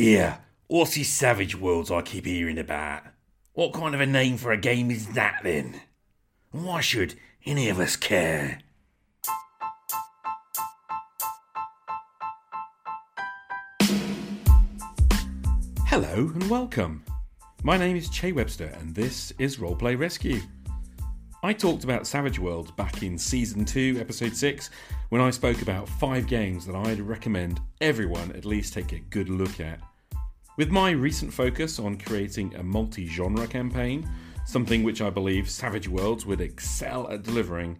Yeah, what's these Savage Worlds I keep hearing about? What kind of a name for a game is that then? Why should any of us care? Hello and welcome. My name is Che Webster and this is Roleplay Rescue. I talked about Savage Worlds back in Season 2, Episode 6, when I spoke about five games that I'd recommend everyone at least take a good look at. With my recent focus on creating a multi genre campaign, something which I believe Savage Worlds would excel at delivering,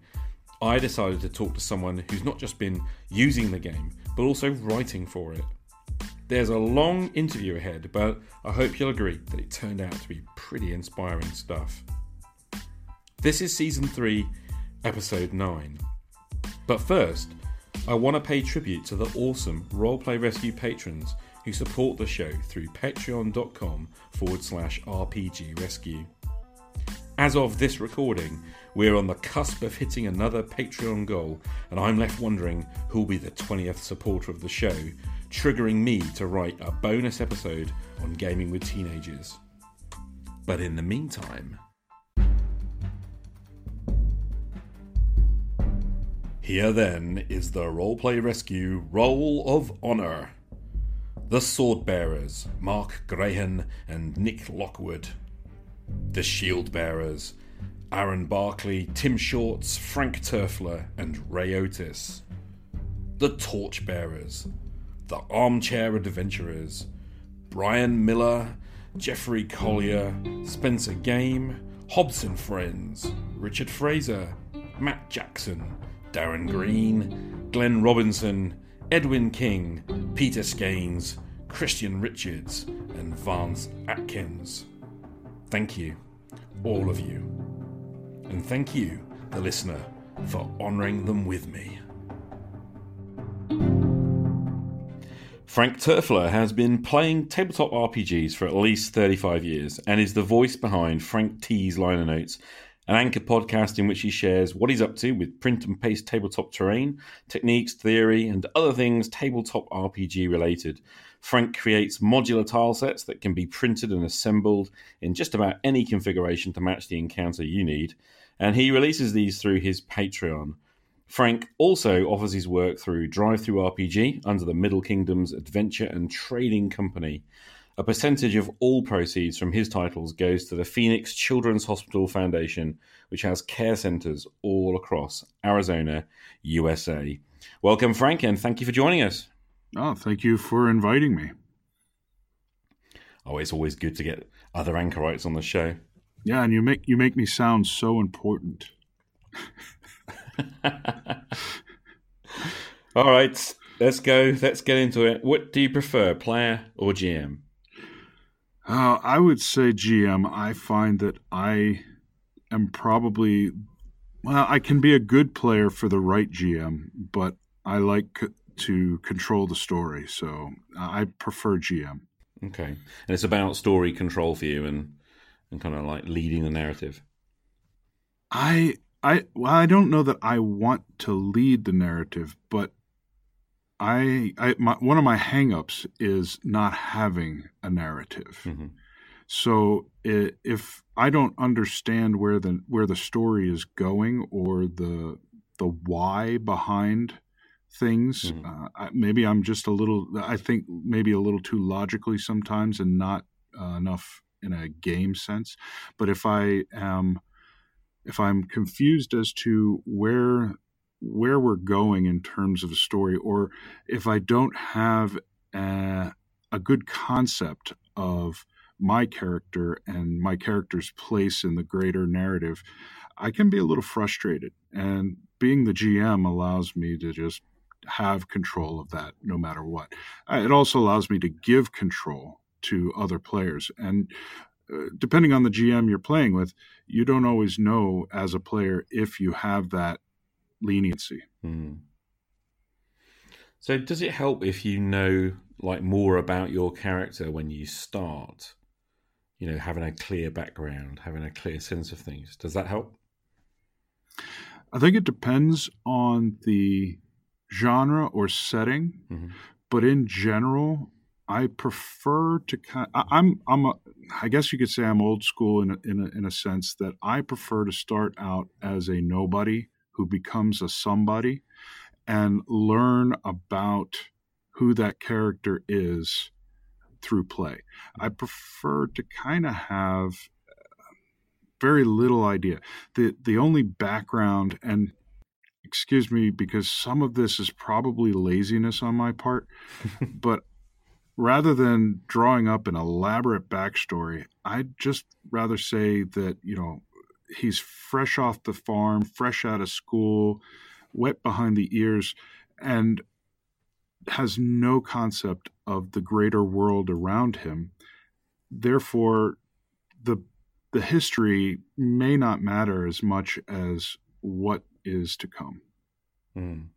I decided to talk to someone who's not just been using the game, but also writing for it. There's a long interview ahead, but I hope you'll agree that it turned out to be pretty inspiring stuff. This is Season 3, Episode 9. But first, I want to pay tribute to the awesome Roleplay Rescue patrons who support the show through patreon.com forward slash RPG Rescue. As of this recording, we're on the cusp of hitting another Patreon goal, and I'm left wondering who'll be the 20th supporter of the show, triggering me to write a bonus episode on gaming with teenagers. But in the meantime, here then is the Roleplay Rescue Roll of Honour. The Sword Bearers, Mark Grahan and Nick Lockwood. The Shield Bearers, Aaron Barkley, Tim Shorts, Frank Turfler, and Ray Otis. The Torch Bearers, The Armchair Adventurers, Brian Miller, Jeffrey Collier, Spencer Game, Hobson Friends, Richard Fraser, Matt Jackson, Darren Green, Glenn Robinson, Edwin King, Peter Skanes, Christian Richards, and Vance Atkins. Thank you, all of you. And thank you, the listener, for honouring them with me. Frank Turfler has been playing tabletop RPGs for at least 35 years and is the voice behind Frank T's Liner Notes an anchor podcast in which he shares what he's up to with print and paste tabletop terrain, techniques, theory, and other things tabletop RPG related. Frank creates modular tile sets that can be printed and assembled in just about any configuration to match the encounter you need, and he releases these through his Patreon. Frank also offers his work through DriveThruRPG under the Middle Kingdom's Adventure and Trading Company. A percentage of all proceeds from his titles goes to the Phoenix Children's Hospital Foundation, which has care centers all across Arizona, USA. Welcome, Frank, and thank you for joining us. Oh, thank you for inviting me. Oh, it's always good to get other anchorites on the show. Yeah, and you make you make me sound so important. All right, let's go. Let's get into it. What do you prefer, player or GM? Uh, I would say GM. I find that I am probably well. I can be a good player for the right GM, but I like to control the story, so I prefer GM. Okay, and it's about story control for you, and and kind of like leading the narrative. I I well, I don't know that I want to lead the narrative, but I, I my, one of my hangups is not having a narrative. Mm-hmm. So it, if I don't understand where the where the story is going or the the why behind things, mm-hmm. uh, maybe I'm just a little. I think maybe a little too logically sometimes, and not uh, enough in a game sense. But if I am if I'm confused as to where where we're going in terms of a story, or if I don't have a, a good concept of my character and my character's place in the greater narrative, I can be a little frustrated. And being the GM allows me to just have control of that no matter what. Uh, it also allows me to give control to other players. And uh, depending on the GM you're playing with, you don't always know as a player if you have that leniency. Mm. So, does it help if you know like more about your character when you start? You know, having a clear background, having a clear sense of things. Does that help? I think it depends on the genre or setting, mm-hmm. but in general, I prefer to kind. Of, I'm I'm a, I guess you could say I'm old school in a, in a, in a sense that I prefer to start out as a nobody who becomes a somebody, and learn about who that character is through play. I prefer to kind of have uh, very little idea. The the only background and excuse me because some of this is probably laziness on my part, but rather than drawing up an elaborate backstory, I'd just rather say that, you know, he's fresh off the farm, fresh out of school, wet behind the ears, and has no concept of the greater world around him. Therefore, the the history may not matter as much as what is to come. Mm.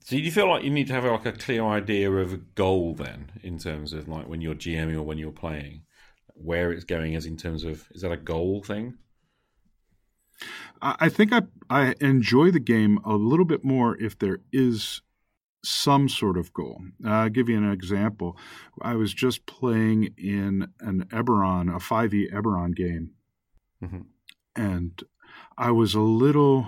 So do you feel like you need to have like a clear idea of a goal then, in terms of like when you're GMing or when you're playing, where it's going as in terms of is that a goal thing? I think I I enjoy the game a little bit more if there is some sort of goal. Uh, I'll give you an example. I was just playing in an Eberron, a 5e Eberron game, mm-hmm. and I was a little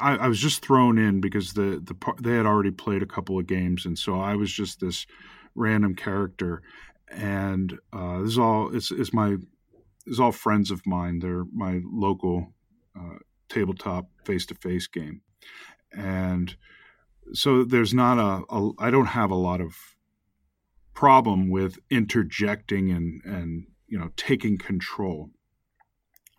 I, I, was just thrown in because the the they had already played a couple of games, and so I was just this random character. And uh, this is all it's, it's my it's all friends of mine. They're my local uh, tabletop face to face game, and so there's not a, a I don't have a lot of problem with interjecting and and you know taking control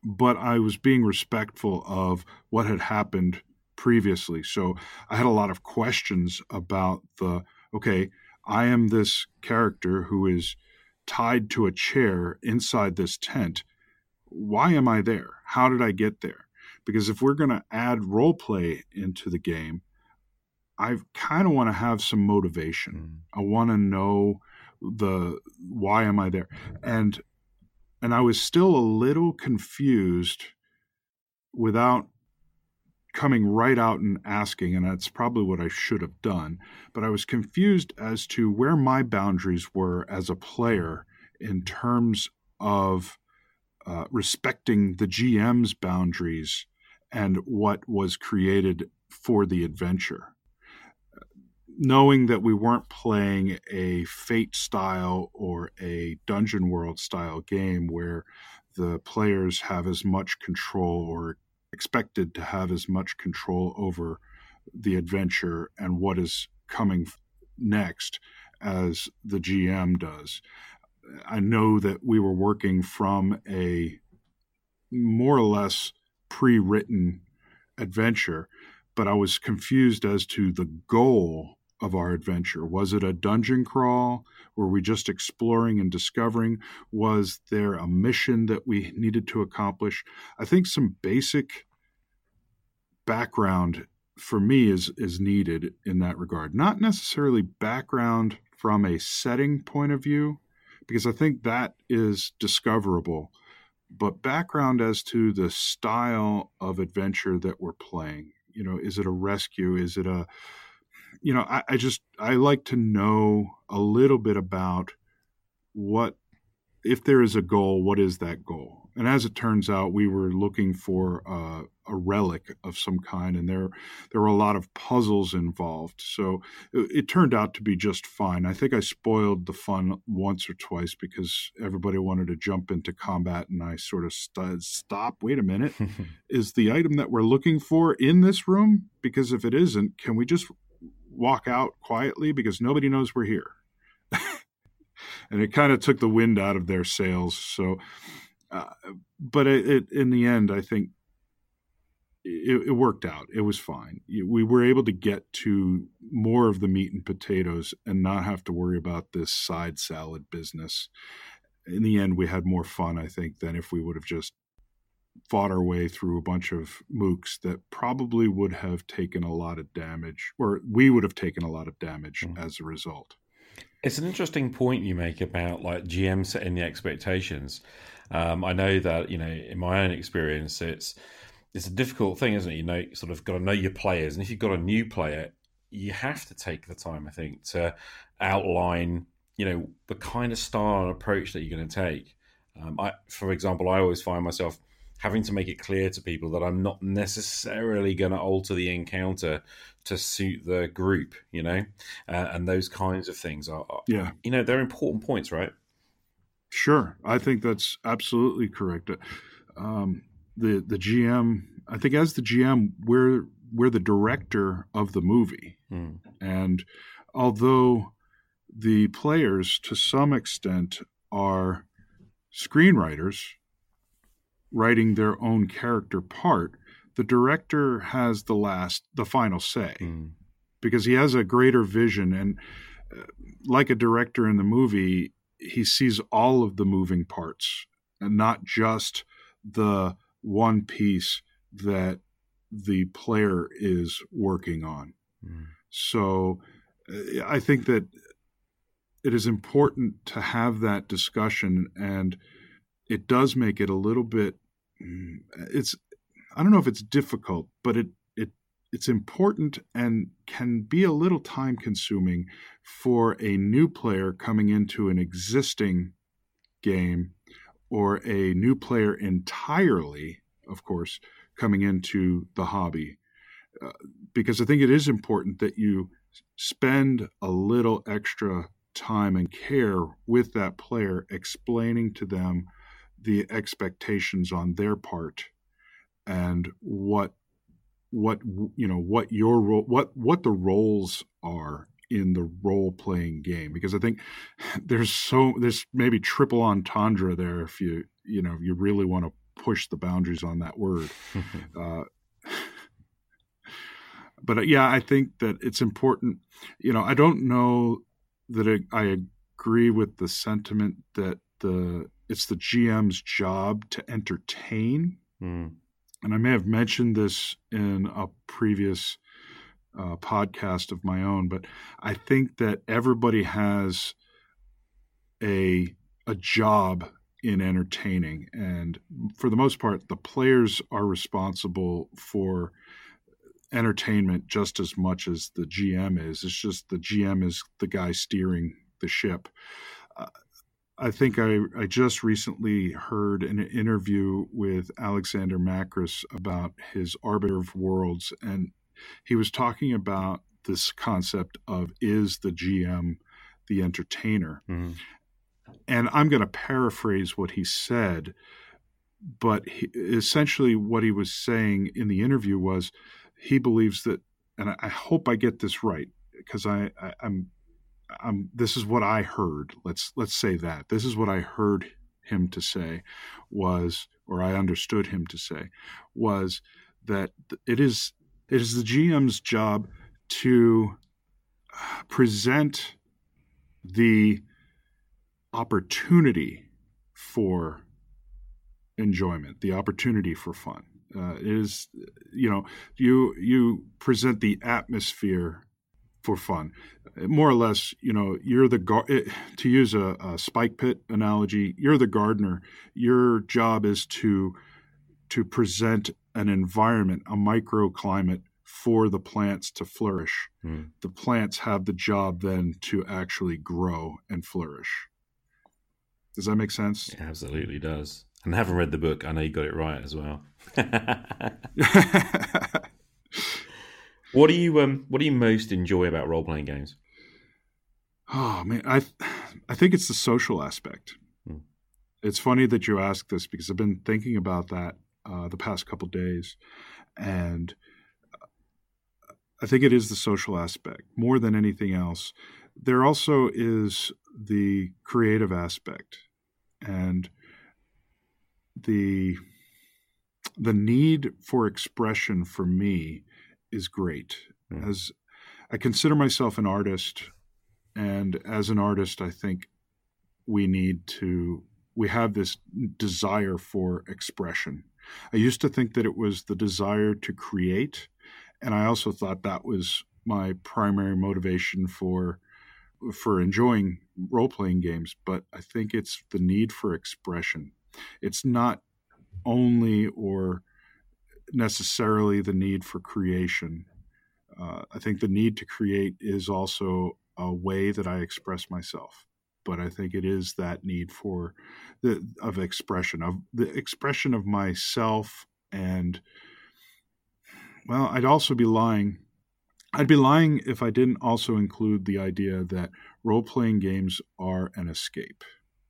but I was being respectful of what had happened previously. So I had a lot of questions about the okay, I am this character who is tied to a chair inside this tent. Why am I there? How did I get there? Because if we're going to add role play into the game, I kind of want to have some motivation. Mm. I want to know the why am I there? And and I was still a little confused without coming right out and asking, and that's probably what I should have done. But I was confused as to where my boundaries were as a player in terms of uh, respecting the GM's boundaries and what was created for the adventure knowing that we weren't playing a fate style or a dungeon world style game where the players have as much control or expected to have as much control over the adventure and what is coming next as the GM does. I know that we were working from a more or less pre written adventure, but I was confused as to the goal of our adventure? Was it a dungeon crawl? Were we just exploring and discovering? Was there a mission that we needed to accomplish? I think some basic background for me is is needed in that regard. Not necessarily background from a setting point of view, because I think that is discoverable, but background as to the style of adventure that we're playing. You know, is it a rescue? Is it a you know, I, I just I like to know a little bit about what if there is a goal, what is that goal? And as it turns out, we were looking for uh, a relic of some kind, and there there were a lot of puzzles involved. So it, it, turned out to be just fine. I think I spoiled the fun once or twice because everybody wanted to jump into combat, and I sort of st- stop. Wait a minute, is the item that we're looking for in this room? Because if it isn't, can we just walk out quietly because nobody knows we're here. and it kind of took the wind out of their sails. So, uh, but it, it, in the end, I think it, it, worked out. It was fine. We were able to get to more of the meat and potatoes and not have to worry about this side salad business. In the end, we had more fun, I think, than if we would have just fought our way through a bunch of mooks that probably would have taken a lot of damage, or we would have taken a lot of damage mm. as a result. It's an interesting point you make about like GM setting the expectations. Um, I know that you know in my own experience, it's it's a difficult thing, isn't it? You know, you sort of got to know your players, and if you've got a new player, you have to take the time, I think, to outline you know the kind of style and approach that you're going to take. Um, I, for example, I always find myself having to make it clear to people that I'm not necessarily going to alter the encounter to suit the group, you know, uh, and those kinds of things are, yeah, you know, they're important points, right? Sure, I think that's absolutely correct. Um, the the GM, I think, as the GM, we're we're the director of the movie, mm. and although the players, to some extent, are screenwriters writing their own character part, the director has the last, the final say, mm. because he has a greater vision. And uh, like a director in the movie, he sees all of the moving parts and not just the one piece that the player is working on. Mm. So uh, I think that it is important to have that discussion and it does make it a little bit it's I don't know if it's difficult, but it it it's important and can be a little time consuming for a new player coming into an existing game or a new player entirely, of course, coming into the hobby. Uh, because I think it is important that you spend a little extra time and care with that player, explaining to them the expectations on their part and what what you know what your role what what the roles are in the role playing game because I think there's so there's maybe triple entendre there if you you know you really want to push the boundaries on that word. uh, but uh, yeah, I think that it's important. You know, I don't know that I agree with the sentiment that the it's the GM's job to entertain. Mm. And I may have mentioned this in a previous uh, podcast of my own, but I think that everybody has a a job in entertaining, and for the most part, the players are responsible for entertainment just as much as the GM is. It's just the GM is the guy steering the ship. Uh, I think I, I just recently heard an interview with Alexander Macris about his Arbiter of Worlds, and he was talking about this concept of is the GM the entertainer? Mm-hmm. And I'm going to paraphrase what he said, but he, essentially what he was saying in the interview was he believes that, and I, hope I get this right because I, I I'm I'm this is what I heard. Let's let's say that this is what I heard him to say was, or I understood him to say, was that it is it is the GM's job to present the opportunity for enjoyment, the opportunity for fun uh, is you know you you present the atmosphere for fun. More or less you know you're the gar- eh, to use a, a, spike pit analogy you're the gardener. Your job is to to present an environment a microclimate for the plants to flourish. Mm. the plants have the job then to actually grow and flourish. Does that make sense? It absolutely does. And having read the book, I know you got it right as well. what do you um What do you most enjoy about role playing games? Oh man, I I think it's the social aspect. Hmm. It's funny that you ask this because I've been thinking about that uh, the past couple days, and I think it is the social aspect more than anything else. There also is the creative aspect, and the the need for expression for me is great. Mm. as i consider myself an artist and as an artist i think we need to we have this desire for expression. I used to think that it was the desire to create and i also thought that was my primary motivation for for enjoying role playing games but i think it's the need for expression. It's not only or necessarily the need for creation. Uh, I think the need to create is also a way that I express myself. but I think it is that need for the of expression of the expression of myself and well, I'd also be lying. I'd be lying if I didn't also include the idea that role playing games are an escape.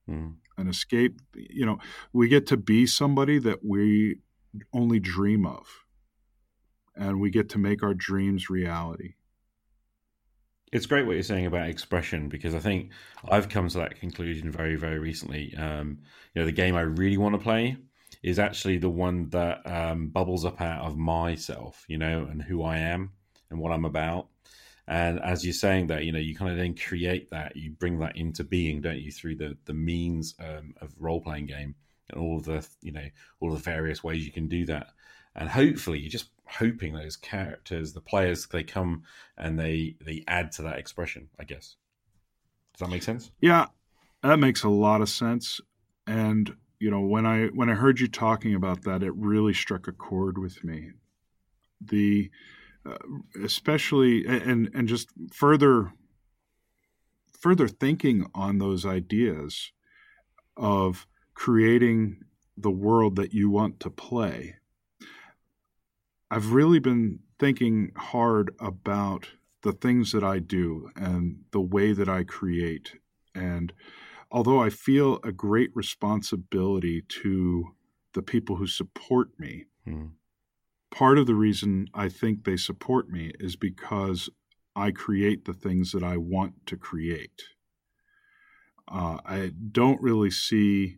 Mm. An escape, you know, we get to be somebody that we only dream of, and we get to make our dreams reality it's great what you're saying about expression because I think I've come to that conclusion very, very recently. Um, you know, the game I really want to play is actually the one that um, bubbles up out of myself, you know, and who I am and what I'm about. And as you're saying that, you know, you kind of then create that, you bring that into being, don't you, through the the means um, of role playing game and all the, you know, all the various ways you can do that. And hopefully, you're just hoping those characters, the players, they come and they they add to that expression. I guess. Does that make sense? Yeah, that makes a lot of sense. And you know, when I when I heard you talking about that, it really struck a chord with me. The uh, especially and and just further further thinking on those ideas of creating the world that you want to play I've really been thinking hard about the things that I do and the way that I create. And although I feel a great responsibility to the people who support me, hmm. part of the reason I think they support me is because I create the things that I want to create. Uh, I don't really see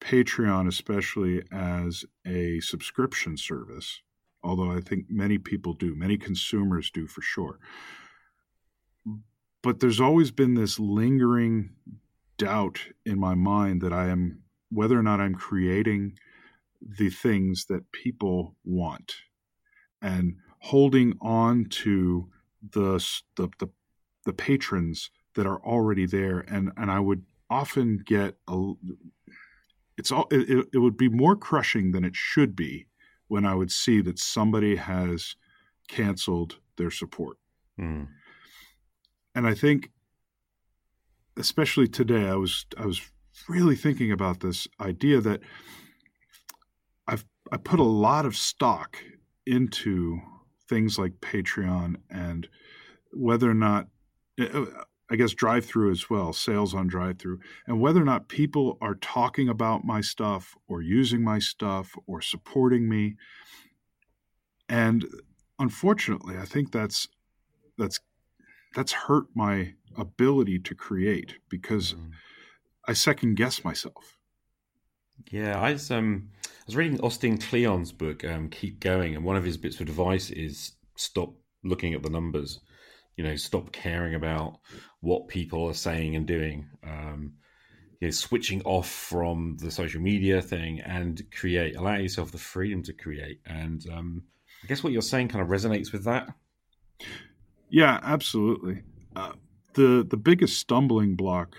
Patreon, especially, as a subscription service although I think many people do, many consumers do for sure. But there's always been this lingering doubt in my mind that I am, whether or not I'm creating the things that people want and holding on to the, the, the, the patrons that are already there. And, and I would often get a, it's all, it, it would be more crushing than it should be when I would see that somebody has canceled their support. Mm. And I think especially today I was I was really thinking about this idea that I've I put a lot of stock into things like Patreon and whether or not uh, I guess DriveThru as well, sales on DriveThru, and whether or not people are talking about my stuff or using my stuff or supporting me. And unfortunately, I think that's that's that's hurt my ability to create because mm. I second guess myself. Yeah, I was um I was reading Austin Kleon's book, um, Keep Going, and one of his bits of advice is stop looking at the numbers you know stop caring about what people are saying and doing. Um, you know, switching off from the social media thing and create allow yourself the freedom to create. And um, i guess what you're saying kind of resonates with that. Yeah absolutely. Uh, the the biggest stumbling block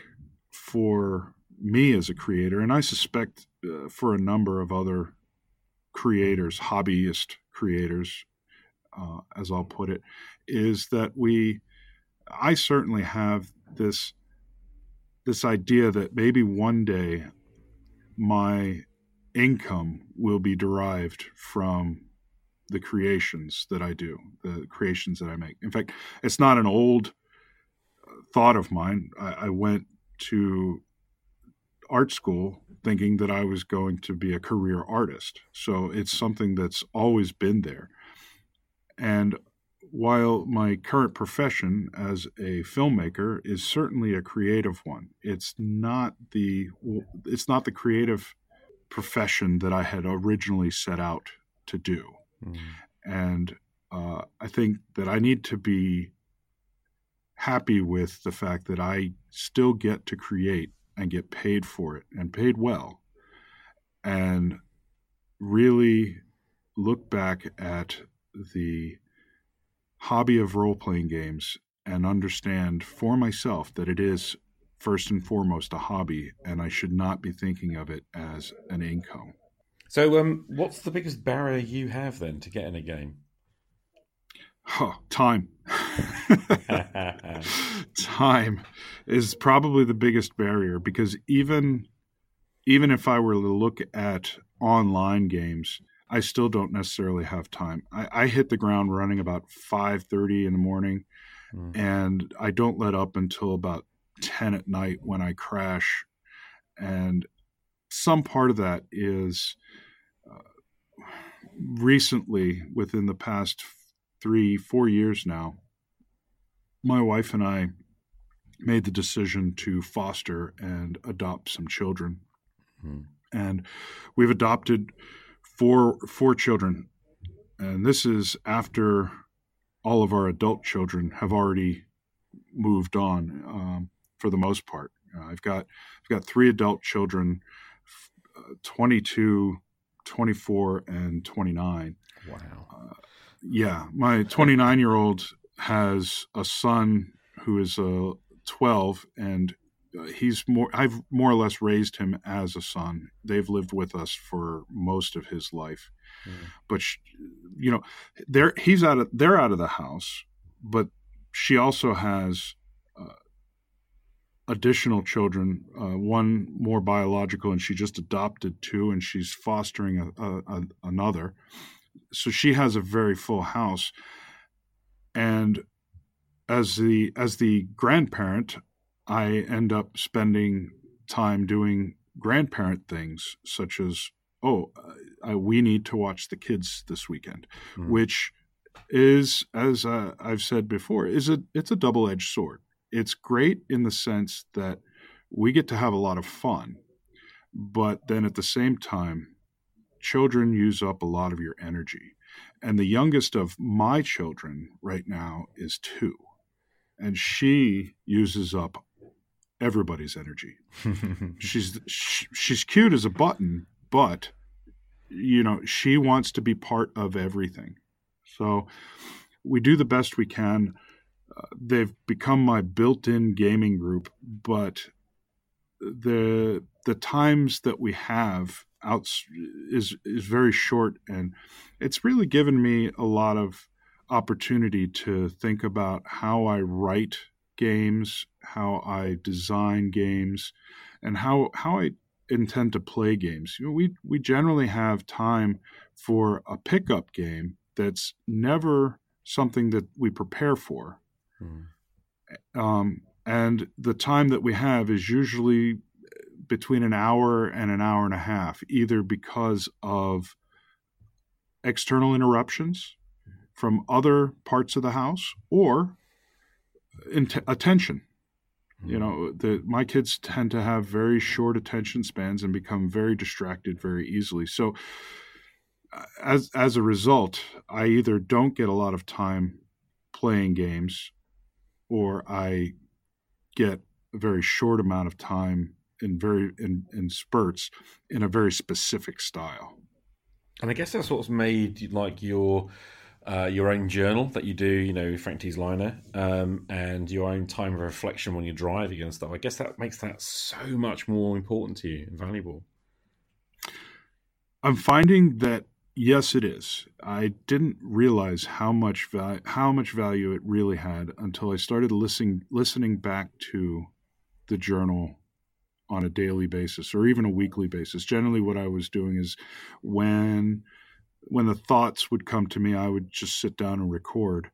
for me as a creator and i suspect uh, for a number of other creators hobbyist creators uh, as i'll put it is that we I certainly have this this idea that maybe one day my income will be derived from the creations that I do, the creations that I make. In fact, it's not an old thought of mine. I, I went to art school thinking that I was going to be a career artist. So it's something that's always been there. And while my current profession as a filmmaker is certainly a creative one, it's not the it's not the creative profession that I had originally set out to do, mm. and uh, I think that I need to be happy with the fact that I still get to create and get paid for it and paid well, and really look back at the hobby of role playing games and understand for myself that it is first and foremost a hobby and I should not be thinking of it as an income. So, um, what's the biggest barrier you have then to get in a game? Huh, time. time is probably the biggest barrier because even even if I were to look at online games, I still don't necessarily have time. I, I hit the ground running about five thirty in the morning, mm. and I don't let up until about ten at night when I crash. And some part of that is uh, recently, within the past three, four years now, my wife and I made the decision to foster and adopt some children. Mm. And we've adopted four four children. And this is after all of our adult children have already moved on um, for the most part. Uh, I've got I've got three adult children, uh, 22, 24, and 29. Wow. Uh, yeah, my 29 year old has a son who is uh, 12, and he's more. I've more or less raised him as a son. They've lived with us for most of his life, mm. but you know, they're he's out of they're out of the house, but she also has uh, additional children. Uh, one more biological, and she just adopted two, and she's fostering a, a, a, another so she has a very full house and as the as the grandparent i end up spending time doing grandparent things such as oh uh, we need to watch the kids this weekend mm. which is as uh, i've said before is a it's a double-edged sword it's great in the sense that we get to have a lot of fun but then at the same time children use up a lot of your energy. And the youngest of my children right now is two. And she uses up everybody's energy. she's she's cute as a button, but you know, she wants to be part of everything. So we do the best we can. Uh, they've become my built-in gaming group, but the the times that we have out is is very short, and it's really given me a lot of opportunity to think about how I write games, how I design games, and how how I intend to play games. You know, we we generally have time for a pickup game that's never something that we prepare for. Mm. Um, and the time that we have is usually between an hour and an hour and a half, either because of external interruptions from other parts of the house or attention. You hmm. know, the, my kids tend to have very short attention spans and become very distracted very easily. So, uh, as as a result, I either don't get a lot of time playing games, or I get a very short amount of time in very in, in spurts in a very specific style. And I guess that's what's made like your uh, your own journal that you do, you know, Frank T's Liner, um, and your own time of reflection when you're driving and stuff. I guess that makes that so much more important to you and valuable. I'm finding that yes, it is. I didn't realize how much value how much value it really had until I started listening listening back to the journal on a daily basis or even a weekly basis. Generally, what I was doing is when when the thoughts would come to me, I would just sit down and record,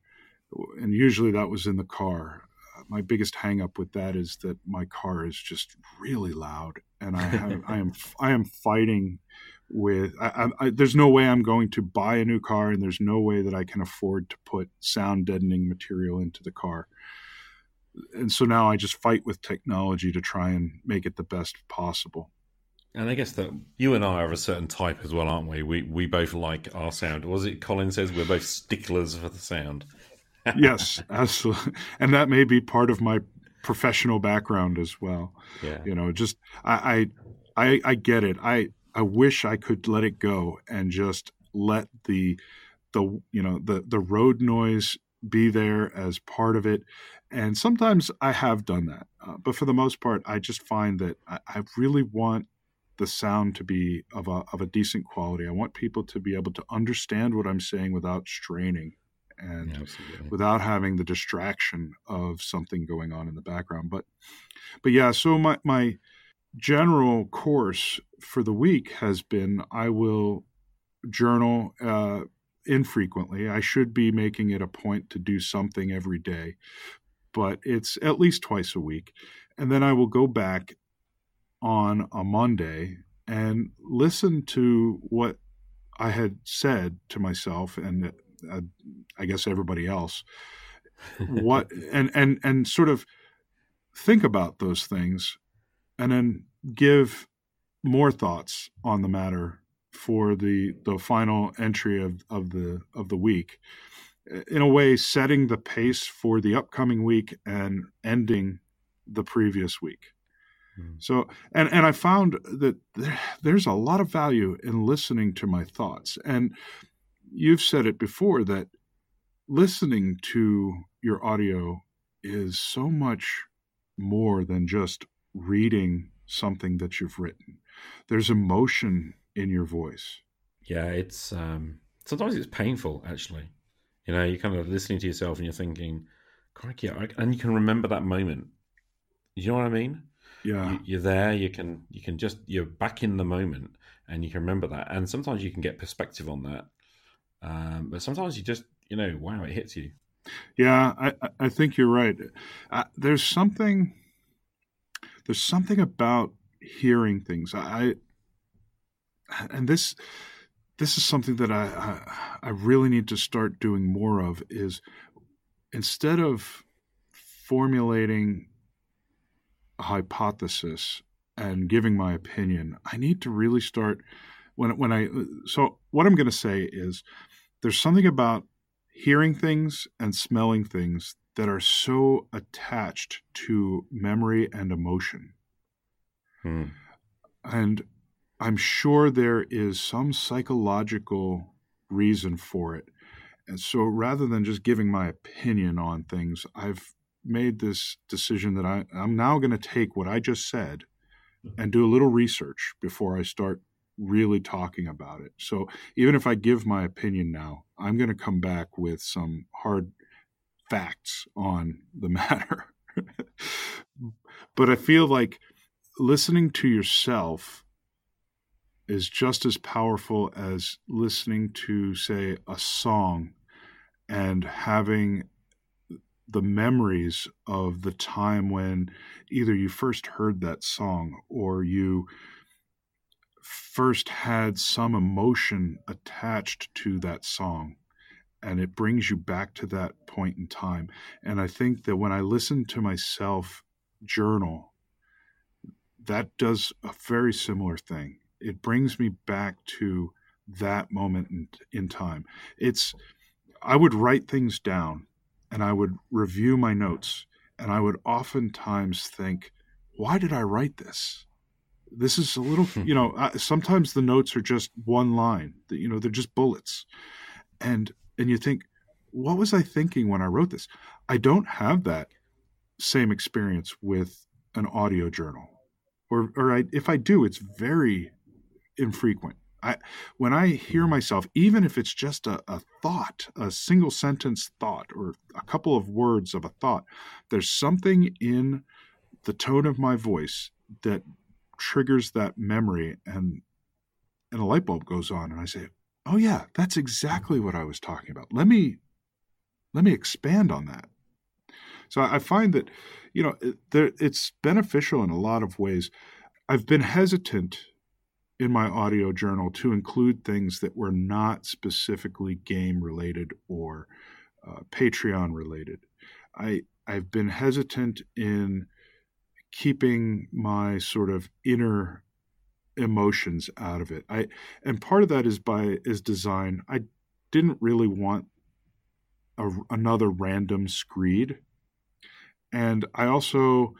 and usually that was in the car. My biggest hangup with that is that my car is just really loud, and I have, I am I am fighting with I, I, there's no way I'm going to buy a new car, and there's no way that I can afford to put sound deadening material into the car and so now I just fight with technology to try and make it the best possible. And I guess that you and I are a certain type as well, aren't we? We we both like our sound. Was it Colin says we're both sticklers for the sound? yes, absolutely. And that may be part of my professional background as well. Yeah. You know, just I I I, I get it. I I wish I could let it go and just let the the you know the the road noise be there as part of it and sometimes I have done that, uh, but for the most part, I just find that I, I, really want the sound to be of a of a decent quality. I want people to be able to understand what I'm saying without straining, and Yeah, without having the distraction of something going on in the background. But but yeah, so my my general course for the week has been I will journal uh, infrequently. I should be making it a point to do something every day, but it's at least twice a week. And then I will go back on a Monday and listen to what I had said to myself and uh, I guess everybody else. What and and and sort of think about those things and then give more thoughts on the matter for the the final entry of, of the of the week in a way setting the pace for the upcoming week and ending the previous week Mm. so and and i found that there, there's a lot of value in listening to my thoughts and you've said it before that listening to your audio is so much more than just reading something that you've written. There's emotion in your voice. Yeah, it's um, sometimes it's painful actually. You know, you're kind of listening to yourself and you're thinking, "Crikey!" I- and you can remember that moment. You know what I mean? Yeah. You, you're there. You can you can just you're back in the moment, and you can remember that. And sometimes you can get perspective on that. Um, but sometimes you just you know, wow, it hits you. Yeah, I, I- think you're right. Uh, there's something there's something about hearing things. I and this this is something that I, I I really need to start doing more of is instead of formulating hypothesis and giving my opinion, I need to really start when when I so what I'm going to say is there's something about hearing things and smelling things that are so attached to memory and emotion. Hmm. And I'm sure there is some psychological reason for it. And so rather than just giving my opinion on things, I've made this decision that I, I'm now going to take what I just said and do a little research before I start really talking about it. So even if I give my opinion now, I'm going to come back with some hard facts on the matter. but I feel like listening to yourself is just as powerful as listening to, say, a song and having the memories of the time when either you first heard that song or you first had some emotion attached to that song and it brings you back to that point in time. And i think that when i listen to myself journal that does a very similar thing. It brings me back to that moment in, in time. It's i would write things down and i would review my notes and i would oftentimes think why did i write this? This is a little hmm. you know sometimes the notes are just one line you know they're just bullets. And and you think what was i thinking when i wrote this? I don't have that same experience with an audio journal or or I, if i do it's very infrequent i when i hear myself even if it's just a, a thought a single sentence thought or a couple of words of a thought there's something in the tone of my voice that triggers that memory and and a light bulb goes on and I say, "Oh yeah, that's exactly what I was talking about. Let me let me expand on that." So I find that you know it, there, it's beneficial in a lot of ways. I've been hesitant in my audio journal to include things that were not specifically game related or uh, Patreon related. I I've been hesitant in keeping my sort of inner emotions out of it. I and part of that is by is design. I didn't really want a, another random screed, and I also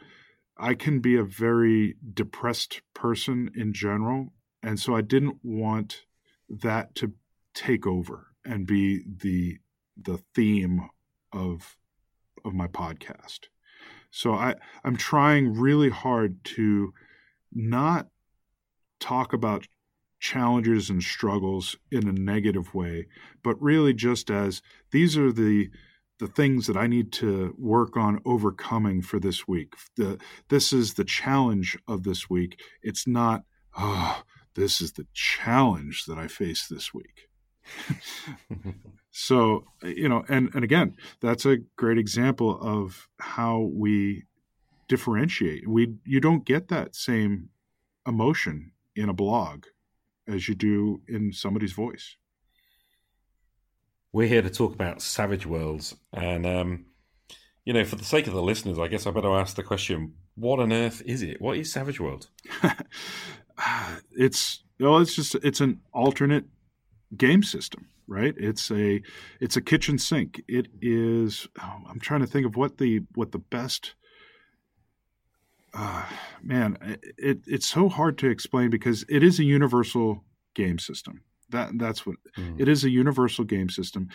I can be a very depressed person in general, and so I didn't want that to take over and be the the theme of of my podcast. So I I'm trying really hard to not talk about challenges and struggles in a negative way, but really just as these are the the things that I need to work on overcoming for this week. The, this is the challenge of this week. It's not, oh, this is the challenge that I face this week. so, you know, and, and again, that's a great example of how we differentiate. We you don't get that same emotion in a blog as you do in somebody's voice. We're here to talk about Savage Worlds, and um, you know, for the sake of the listeners, I guess I better ask the question: What on earth is it? What is Savage Worlds? it's well, it's just it's an alternate game system, right? It's a it's a kitchen sink. It is. Oh, I'm trying to think of what the what the best uh, man, it, it's so hard to explain because it is a universal game system. That that's what mm. it is. A universal game system.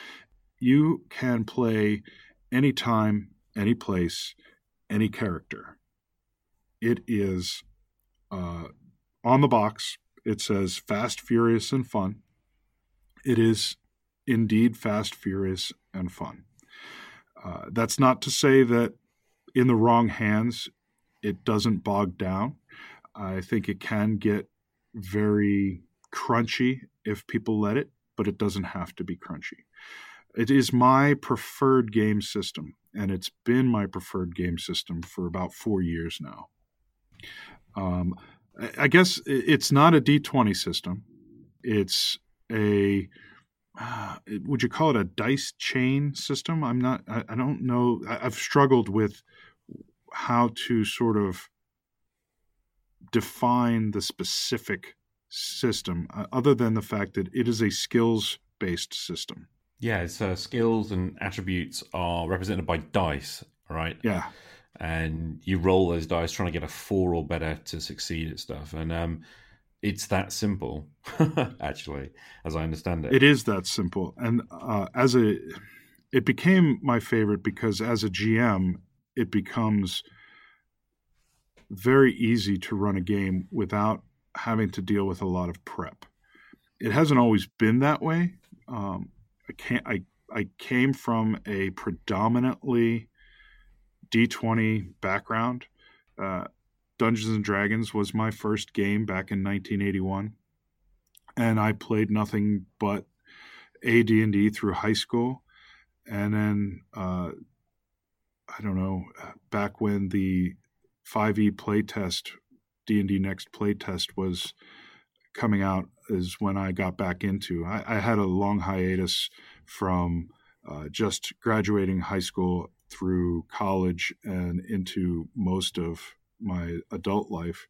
You can play anytime, any place, any character. It is uh, on the box. It says Fast, Furious, and Fun. It is indeed Fast, Furious, and Fun. Uh, that's not to say that in the wrong hands it doesn't bog down. I think it can get very crunchy if people let it, but it doesn't have to be crunchy. It is my preferred game system, and it's been my preferred game system for about four years now. Um, I guess it's not a D20 system. It's a uh, would you call it a dice chain system? I'm not. I, I don't know. I, have struggled with how to sort of define the specific system uh, other than the fact that it is a skills based system. Yeah, it's uh, skills and attributes are represented by dice, right? Yeah. And you roll those dice trying to get a four or better to succeed at stuff. And um, it's that simple, actually, as I understand it. It is that simple. And uh, as a, it became my favorite because as a GM, it becomes very easy to run a game without having to deal with a lot of prep. It hasn't always been that way. Um, I can't. I I came from a predominantly D20 background. Uh, Dungeons and Dragons was my first game back in 1981, and I played nothing but AD&D through high school, and then uh, I don't know, back when the 5e playtest, D&D Next playtest was coming out is when I got back into. I, I had a long hiatus from uh, just graduating high school through college and into most of my adult life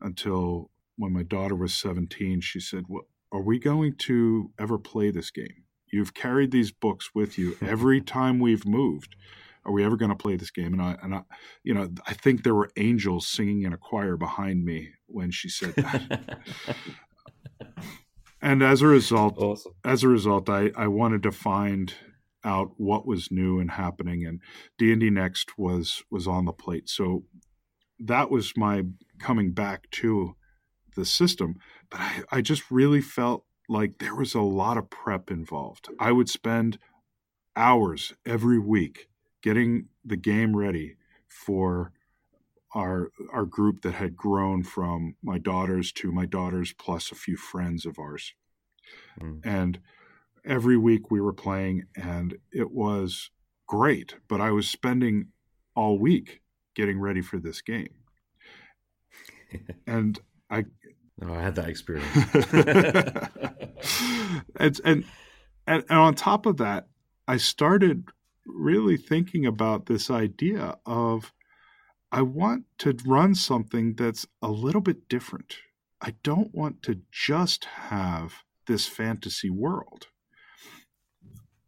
until when my daughter was 17 she said well, are we going to ever play this game you've carried these books with you every time we've moved are we ever going to play this game? And I, and I, you know, I think there were angels singing in a choir behind me when she said that. and as a result, awesome. as a result, I, I wanted to find out what was new and happening, and D and D Next was was on the plate. So that was my coming back to the system. But I, I just really felt like there was a lot of prep involved. I would spend hours every week getting the game ready for our our group that had grown from my daughters to my daughters plus a few friends of ours. Mm. And every week we were playing and it was great, but I was spending all week getting ready for this game. and I oh, I had that experience. and, and and on top of that, I started really thinking about this idea of I want to run something that's a little bit different. I don't want to just have this fantasy world.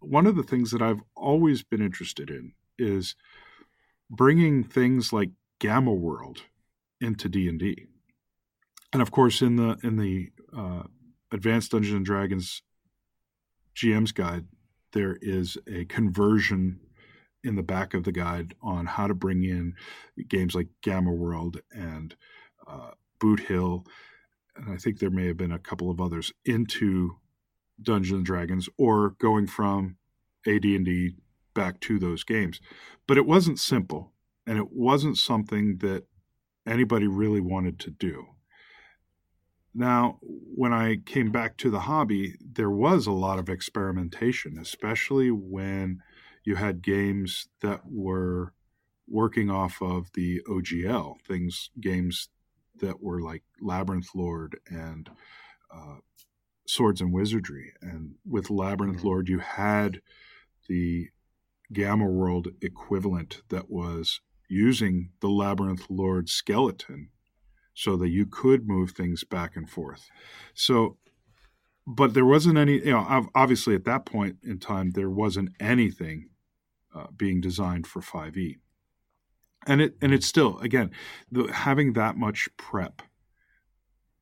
One of the things that I've always been interested in is bringing things like Gamma World into D and D, and of course in the in the uh, Advanced Dungeons and Dragons GM's Guide, there is a conversion in the back of the guide on how to bring in games like Gamma World and uh, Boot Hill. And I think there may have been a couple of others into Dungeons and Dragons or going from AD&D back to those games. But it wasn't simple and it wasn't something that anybody really wanted to do. Now, when I came back to the hobby, there was a lot of experimentation, especially when you had games that were working off of the OGL, things, games that were like Labyrinth Lord and uh, Swords and Wizardry. And with Labyrinth mm-hmm. Lord, you had the Gamma World equivalent that was using the Labyrinth Lord skeleton so that you could move things back and forth. So, but there wasn't any, you know, obviously at that point in time, there wasn't anything uh, being designed for 5e. And it and it's still again the, having that much prep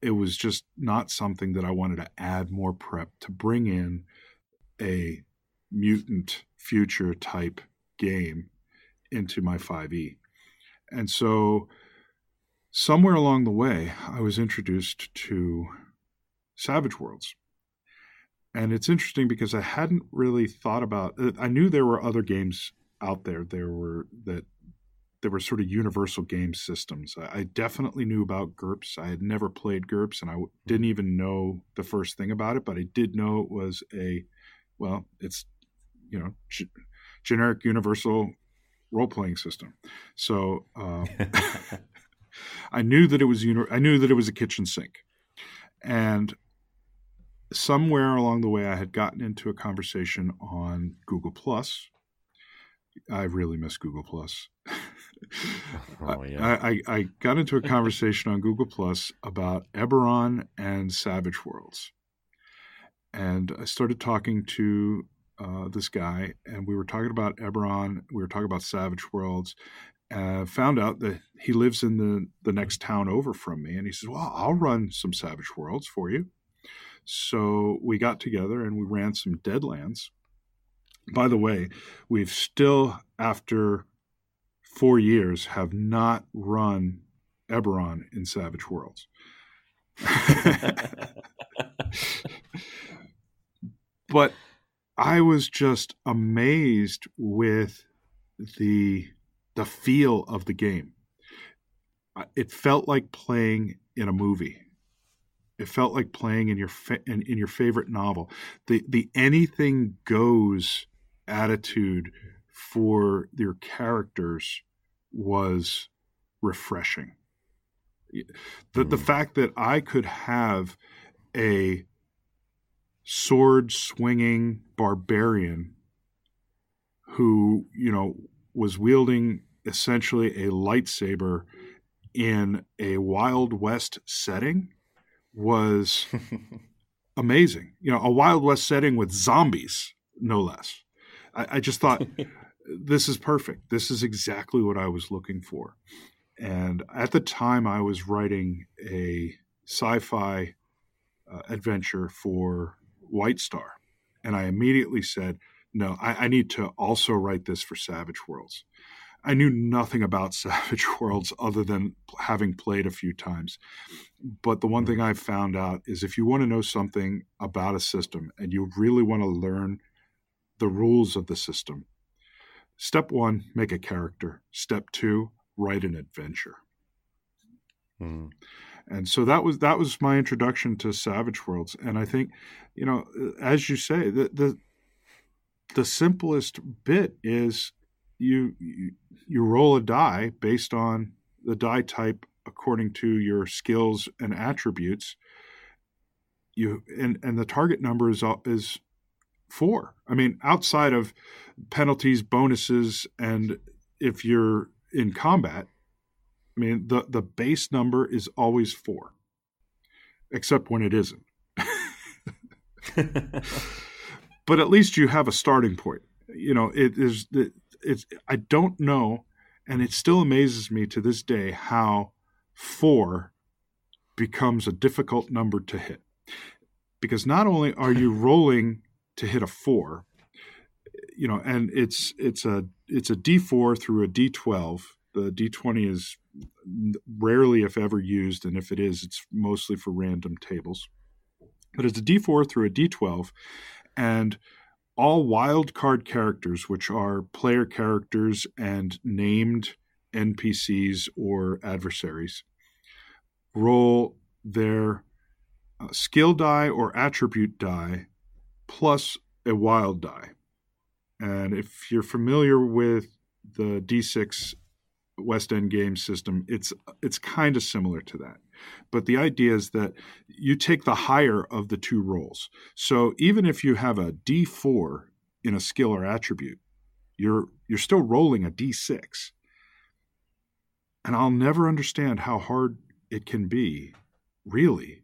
it was just not something that I wanted to add more prep to bring in a mutant future type game into my 5e. And so somewhere along the way, I was introduced to Savage Worlds. And it's interesting because I hadn't really thought about uh, I knew there were other games out there there were that there were sort of universal game systems. I, I definitely knew about GURPS. I had never played GURPS and I w- didn't even know the first thing about it, but I did know it was a well, it's you know, g- generic universal role playing system. So um, I knew that it was uni- I knew that it was a kitchen sink, and somewhere along the way I had gotten into a conversation on Google Plus. I really miss Google Plus. oh, yeah. I, I, I, got into a conversation on Google Plus about Eberron and Savage Worlds. And I started talking to uh, this guy, and we were talking about Eberron. We were talking about Savage Worlds. Uh, found out that he lives in the the next town over from me, and he says, "Well, I'll run some Savage Worlds for you." So we got together and we ran some Deadlands. By the way, we've still, after four years, have not run Eberron in Savage Worlds. but I was just amazed with the the feel of the game. It felt like playing in a movie. It felt like playing in your fa- in, in your favorite novel. The the anything goes attitude for your characters was refreshing. The mm. the fact that I could have a sword swinging barbarian who, you know, was wielding essentially a lightsaber in a Wild West setting was amazing. You know, a Wild West setting with zombies, no less. I, I just thought this is perfect. This is exactly what I was looking for. And at the time, I was writing a sci fi uh, adventure for White Star. And I immediately said, no, I, I, need to also write this for Savage Worlds. I knew nothing about Savage Worlds other than having played a few times. But the one thing I've found out is if you want to know something about a system and you really want to learn the rules of the system, step one, make a character. Step two, write an adventure. Mm and so that was that was my introduction to Savage Worlds. And I think, you know, as you say, the the, the simplest bit is you, you you roll a die based on the die type according to your skills and attributes. You and and the target number is is four. I mean, outside of penalties, bonuses, and if you're in combat, I mean, the, the base number is always four, except when it isn't. but at least you have a starting point. You know, it is, it's, I don't know, and it still amazes me to this day how four becomes a difficult number to hit. Because not only are you rolling to hit a four, you know, and it's it's a it's a D four through a D twelve The d20 is rarely, if ever, used, and if it is, it's mostly for random tables. But it's a d4 through a d12, and all wild card characters, which are player characters and named NPCs or adversaries, roll their uh, skill die or attribute die plus a wild die. And if you're familiar with the D6 West End game system, it's it's kind of similar to that. But the idea is that you take the higher of the two rolls. So even if you have a D4 in a skill or attribute, you're you're still rolling a D6. And I'll never understand how hard it can be, really,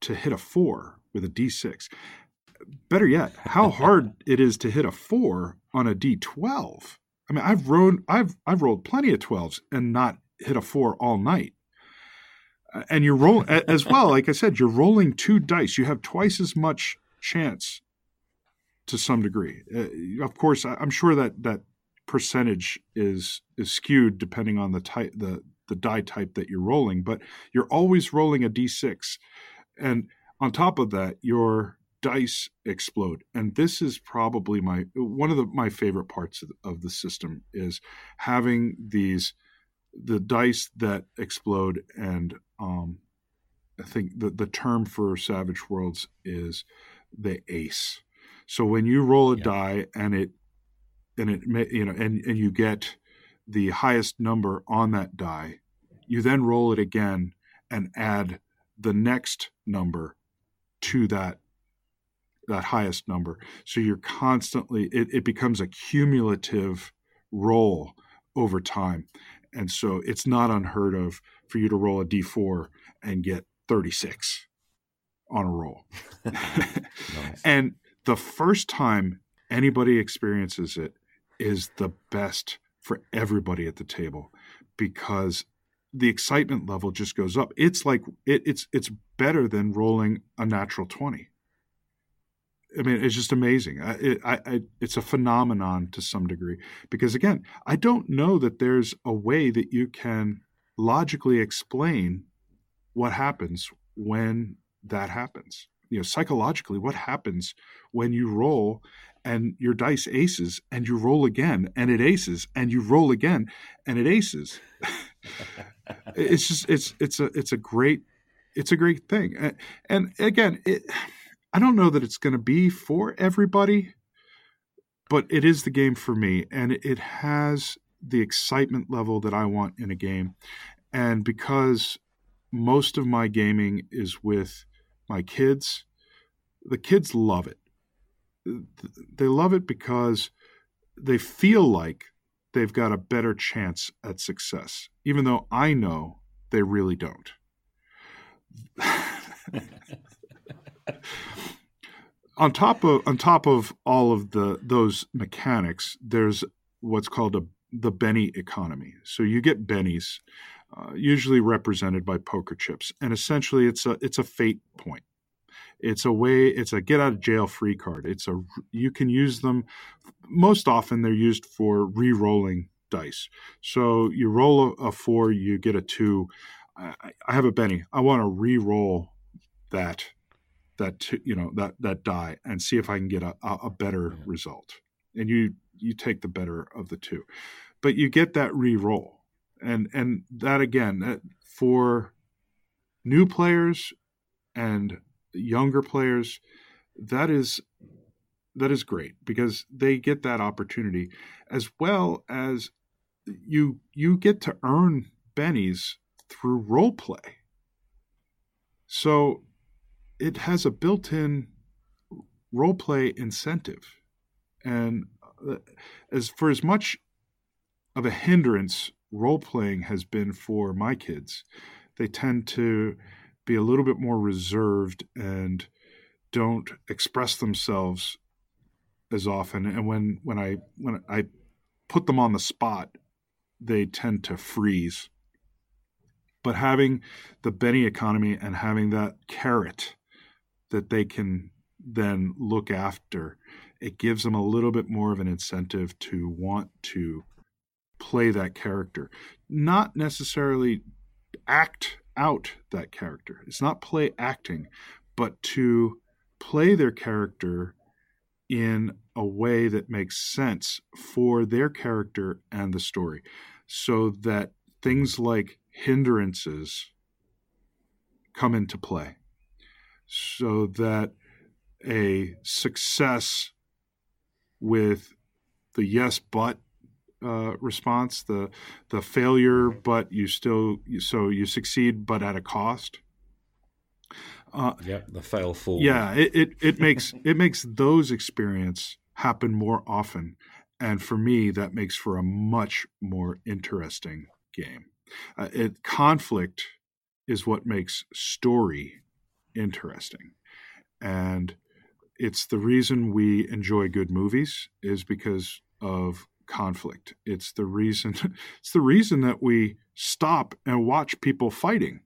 to hit a 4 with a D6 better yet, how hard it is to hit a four on a D12. I mean, I've rolled, I've, I've rolled plenty of 12s and not hit a four all night. And you're rolling as well. Like I said, you're rolling two dice. You have twice as much chance to some degree. Uh, of course, I'm sure that that percentage is is skewed depending on the type the the die type that you're rolling, but you're always rolling a d6. And on top of that, you're dice explode and this is probably my one of the my favorite parts of, of the system is having these the dice that explode and um i think the the term for savage worlds is the ace so when you roll a yeah. die and it and it you know and and you get the highest number on that die you then roll it again and add the next number to that that highest number. So you're constantly, it, it becomes a cumulative roll over time. And so it's not unheard of for you to roll a d4 and get 36 on a roll. And the first time anybody experiences it is the best for everybody at the table because the excitement level just goes up. It's like it, it's it's better than rolling a natural 20 I mean, it's just amazing. It, I, I, it's a phenomenon to some degree because, again, I don't know that there's a way that you can logically explain what happens when that happens. You know, psychologically, what happens when you roll and your dice aces and you roll again and it aces and you roll again and it aces. it's just it's it's a it's a great it's a great thing. And, and again, it I don't know that it's going to be for everybody, but it is the game for me, and it has the excitement level that I want in a game. And because most of my gaming is with my kids, the kids love it. They love it because they feel like they've got a better chance at success, even though I know they really don't. on top of on top of all of the those mechanics, there's what's called a the Benny economy. So you get bennies, uh, usually represented by poker chips, and essentially it's a it's a fate point. It's a way. It's a get out of jail free card. It's a you can use them. Most often they're used for re-rolling dice. So you roll a, a four, you get a two. I, I have a Benny. I want to re-roll that that you know that that die and see if I can get a, a better yeah. result. And you you take the better of the two, but you get that re-roll, and and that again that for new players and younger players, that is that is great because they get that opportunity as well as you you get to earn bennies through role play. So it has a built-in role play incentive, and uh, as for as much of a hindrance role playing has been for my kids, they tend to be a little bit more reserved and don't express themselves as often. And when when I when I put them on the spot, they tend to freeze. But having the Benny economy and having that carrot that they can then look after, it gives them a little bit more of an incentive to want to play that character, not necessarily act out that character. It's not play acting, but to play their character in a way that makes sense for their character and the story so that things like hindrances come into play so that a success with the yes but uh, response the the failure but you still so you succeed but at a cost uh, yeah, the fail forward. Yeah, it, it, it makes it makes those experience happen more often, and for me, that makes for a much more interesting game. Uh, it conflict is what makes story interesting, and it's the reason we enjoy good movies is because of conflict. It's the reason it's the reason that we stop and watch people fighting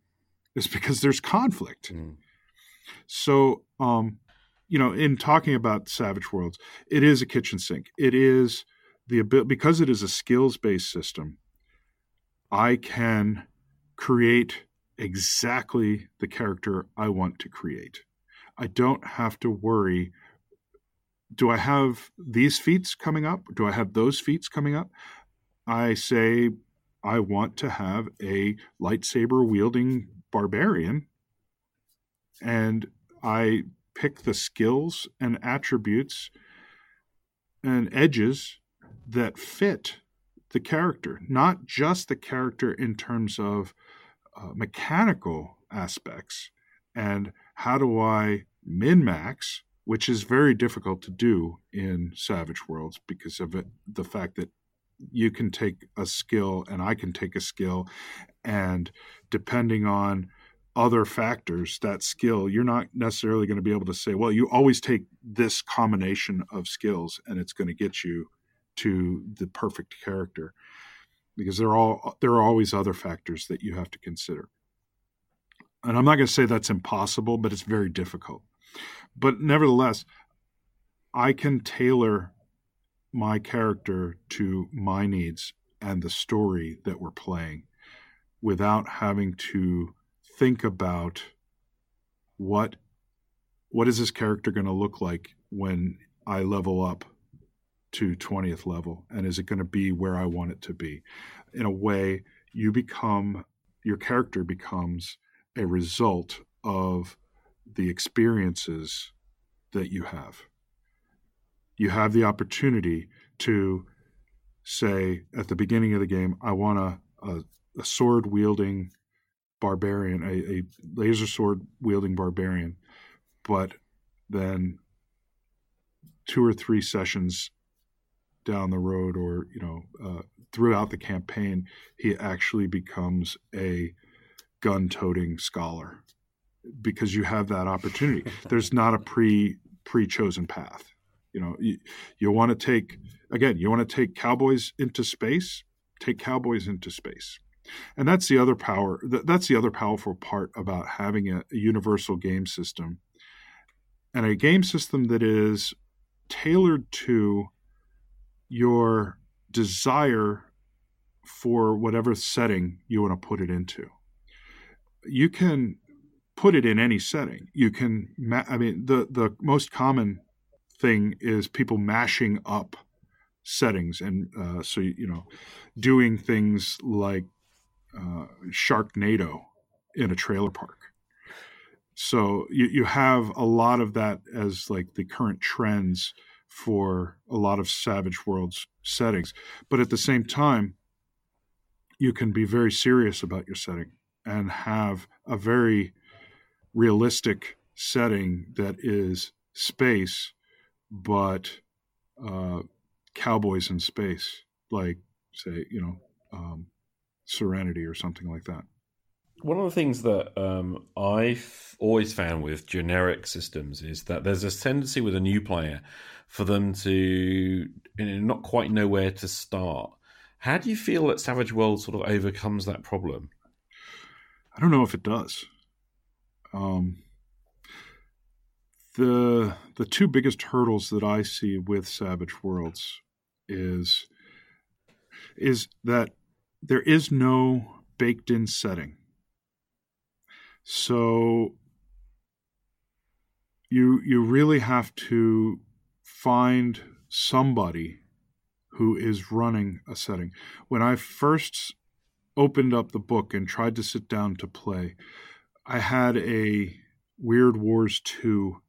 is because there's conflict. Mm. So, um, you know, in talking about Savage Worlds, it is a kitchen sink. It is the ability because it is a skills based system. I can create exactly the character I want to create. I don't have to worry. Do I have these feats coming up? Do I have those feats coming up? I say I want to have a lightsaber wielding barbarian and I pick the skills and attributes and edges that fit the character, not just the character in terms of uh, mechanical aspects and how do I min max, which is very difficult to do in Savage Worlds because of it, the fact that you can take a skill and I can take a skill, and depending on other factors, that skill, you're not necessarily going to be able to say, well, you always take this combination of skills and it's going to get you to the perfect character because there are all there are always other factors that you have to consider. And I'm not going to say that's impossible, but it's very difficult. But nevertheless, I can tailor my character to my needs and the story that we're playing without having to think about what what is this character going to look like when I level up to 20th level and is it going to be where I want it to be? In a way you become your character becomes a result of the experiences that you have. You have the opportunity to say at the beginning of the game I want a, a, a sword wielding barbarian, a, a laser sword wielding barbarian, but then two or three sessions down the road, or you know, uh, throughout the campaign, he actually becomes a gun-toting scholar because you have that opportunity. There's not a pre pre-chosen path. You know, you, you want to take again, you want to take cowboys into space. Take cowboys into space and that's the other power that's the other powerful part about having a, a universal game system and a game system that is tailored to your desire for whatever setting you want to put it into you can put it in any setting you can ma- i mean the the most common thing is people mashing up settings and uh, so you know doing things like uh, Sharknado in a trailer park. So you, you have a lot of that as like the current trends for a lot of Savage Worlds settings. But at the same time, you can be very serious about your setting and have a very realistic setting that is space, but uh, cowboys in space, like say, you know, um, Serenity or something like that. One of the things that um, I've always found with generic systems is that there's a tendency with a new player for them to you know, not quite know where to start. How do you feel that Savage World sort of overcomes that problem? I don't know if it does. Um, the the two biggest hurdles that I see with Savage Worlds is is that there is no baked in setting. So you you really have to find somebody who is running a setting. When I first opened up the book and tried to sit down to play, I had a Weird Wars 2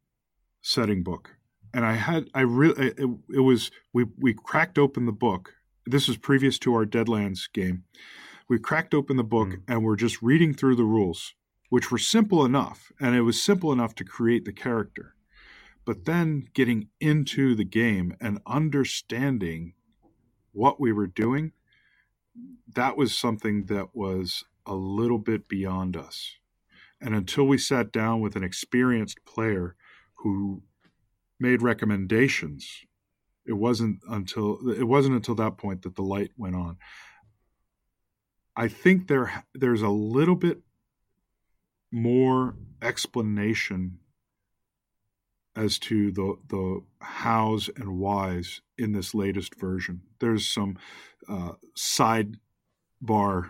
setting book. And I had I really it, it was we we cracked open the book. This was previous to our Deadlands game. We cracked open the book mm. and we're just reading through the rules, which were simple enough, and it was simple enough to create the character. But then getting into the game and understanding what we were doing, that was something that was a little bit beyond us. And until we sat down with an experienced player who made recommendations, it wasn't until it wasn't until that point that the light went on. I think there there's a little bit more explanation as to the the hows and whys in this latest version. There's some uh, sidebar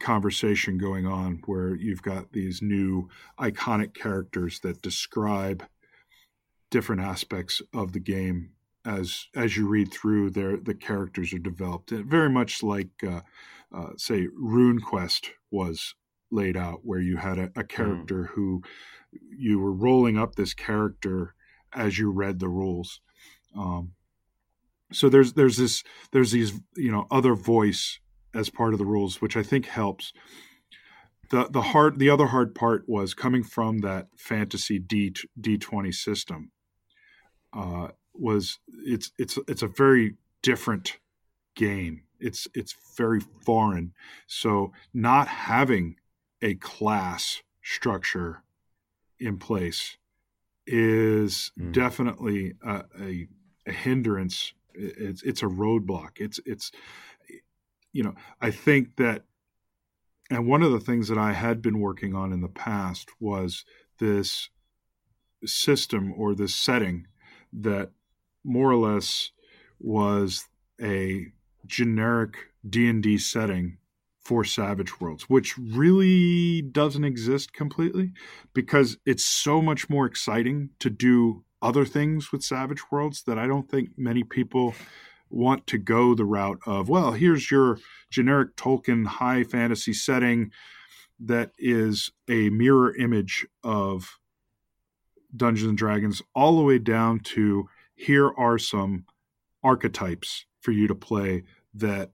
conversation going on where you've got these new iconic characters that describe different aspects of the game as as you read through there the characters are developed very much like uh, uh, say RuneQuest was laid out where you had a, a mm. character mm. who you were rolling up this character as you read the rules um, so there's there's this there's these you know other voice as part of the rules which i think helps the the hard the other hard part was coming from that fantasy d d20 system uh, was it's it's it's a very different game it's it's very foreign so not having a class structure in place is mm. definitely a, a, a, hindrance. It's it's a roadblock. It's it's you know I think that, and one of the things that I had been working on in the past was this system or this setting that more or less was a generic D&D setting for Savage Worlds, which really doesn't exist completely because it's so much more exciting to do other things with Savage Worlds that I don't think many people want to go the route of, well, here's your generic Tolkien high fantasy setting that is a mirror image of Dungeons and Dragons, all the way down to here are some archetypes for you to play that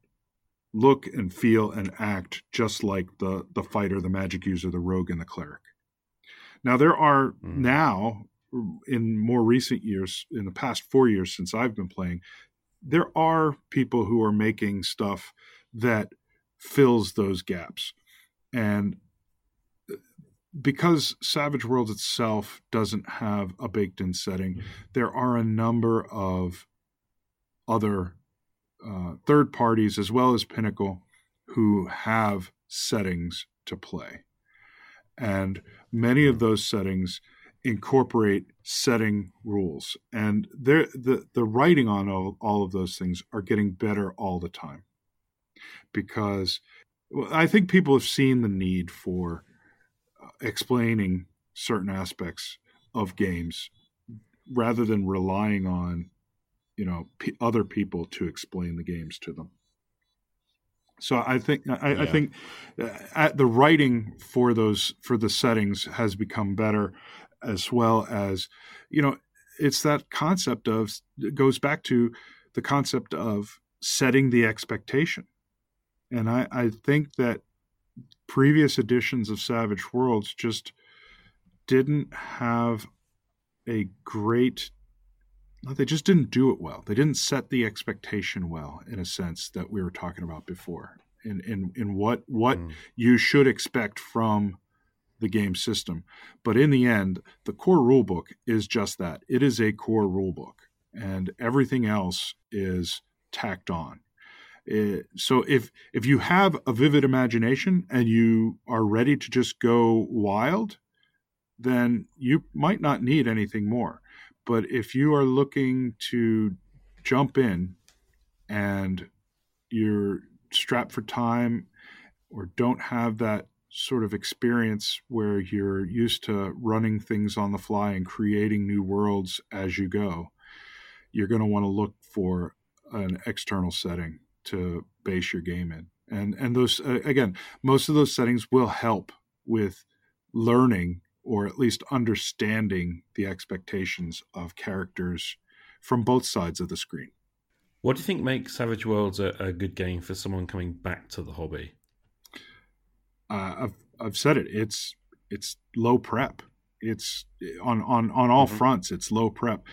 look and feel and act just like the the fighter, the magic user, the rogue, and the cleric. Now there are mm. now in more recent years, in the past four years since I've been playing, there are people who are making stuff that fills those gaps. And uh, because Savage Worlds itself doesn't have a baked in setting, mm. there are a number of other uh, third parties as well as Pinnacle who have settings to play. And many of those settings incorporate setting rules. And the, the writing on all, all of those things are getting better all the time. Because I think people have seen the need for uh, explaining certain aspects of games rather than relying on you know p- other people to explain the games to them so i think i, yeah. I think uh, the writing for those for the settings has become better as well as you know it's that concept of it goes back to the concept of setting the expectation and i i think that previous editions of savage worlds just didn't have a great they just didn't do it well. They didn't set the expectation well, in a sense that we were talking about before, in in in what what mm. you should expect from the game system. But in the end, the core rule book is just that. It is a core rule book, and everything else is tacked on. It, eh, so if if you have a vivid imagination and you are ready to just go wild, then you might not need anything more but if you are looking to jump in and you're strapped for time or don't have that sort of experience where you're used to running things on the fly and creating new worlds as you go, you're going to want to look for an external setting to base your game in. And and those uh, again, most of those settings will help with learning or at least understanding the expectations of characters from both sides of the screen. What do you think makes Savage Worlds a, a good game for someone coming back to the hobby? Uh, I've I've said it. It's it's low prep. It's on on on all mm-hmm. fronts. It's low prep.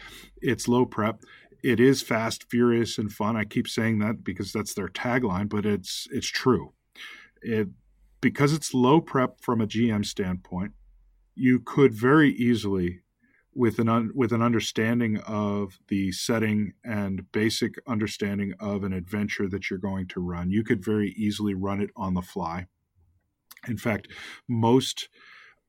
It's low prep. It is fast, furious, and fun. I keep saying that because that's their tagline, but it's it's true. It because it's low prep from a GM standpoint. You could very easily with an un, with an understanding of the setting and basic understanding of an adventure that you're going to run, you could very easily run it on the fly. In fact, most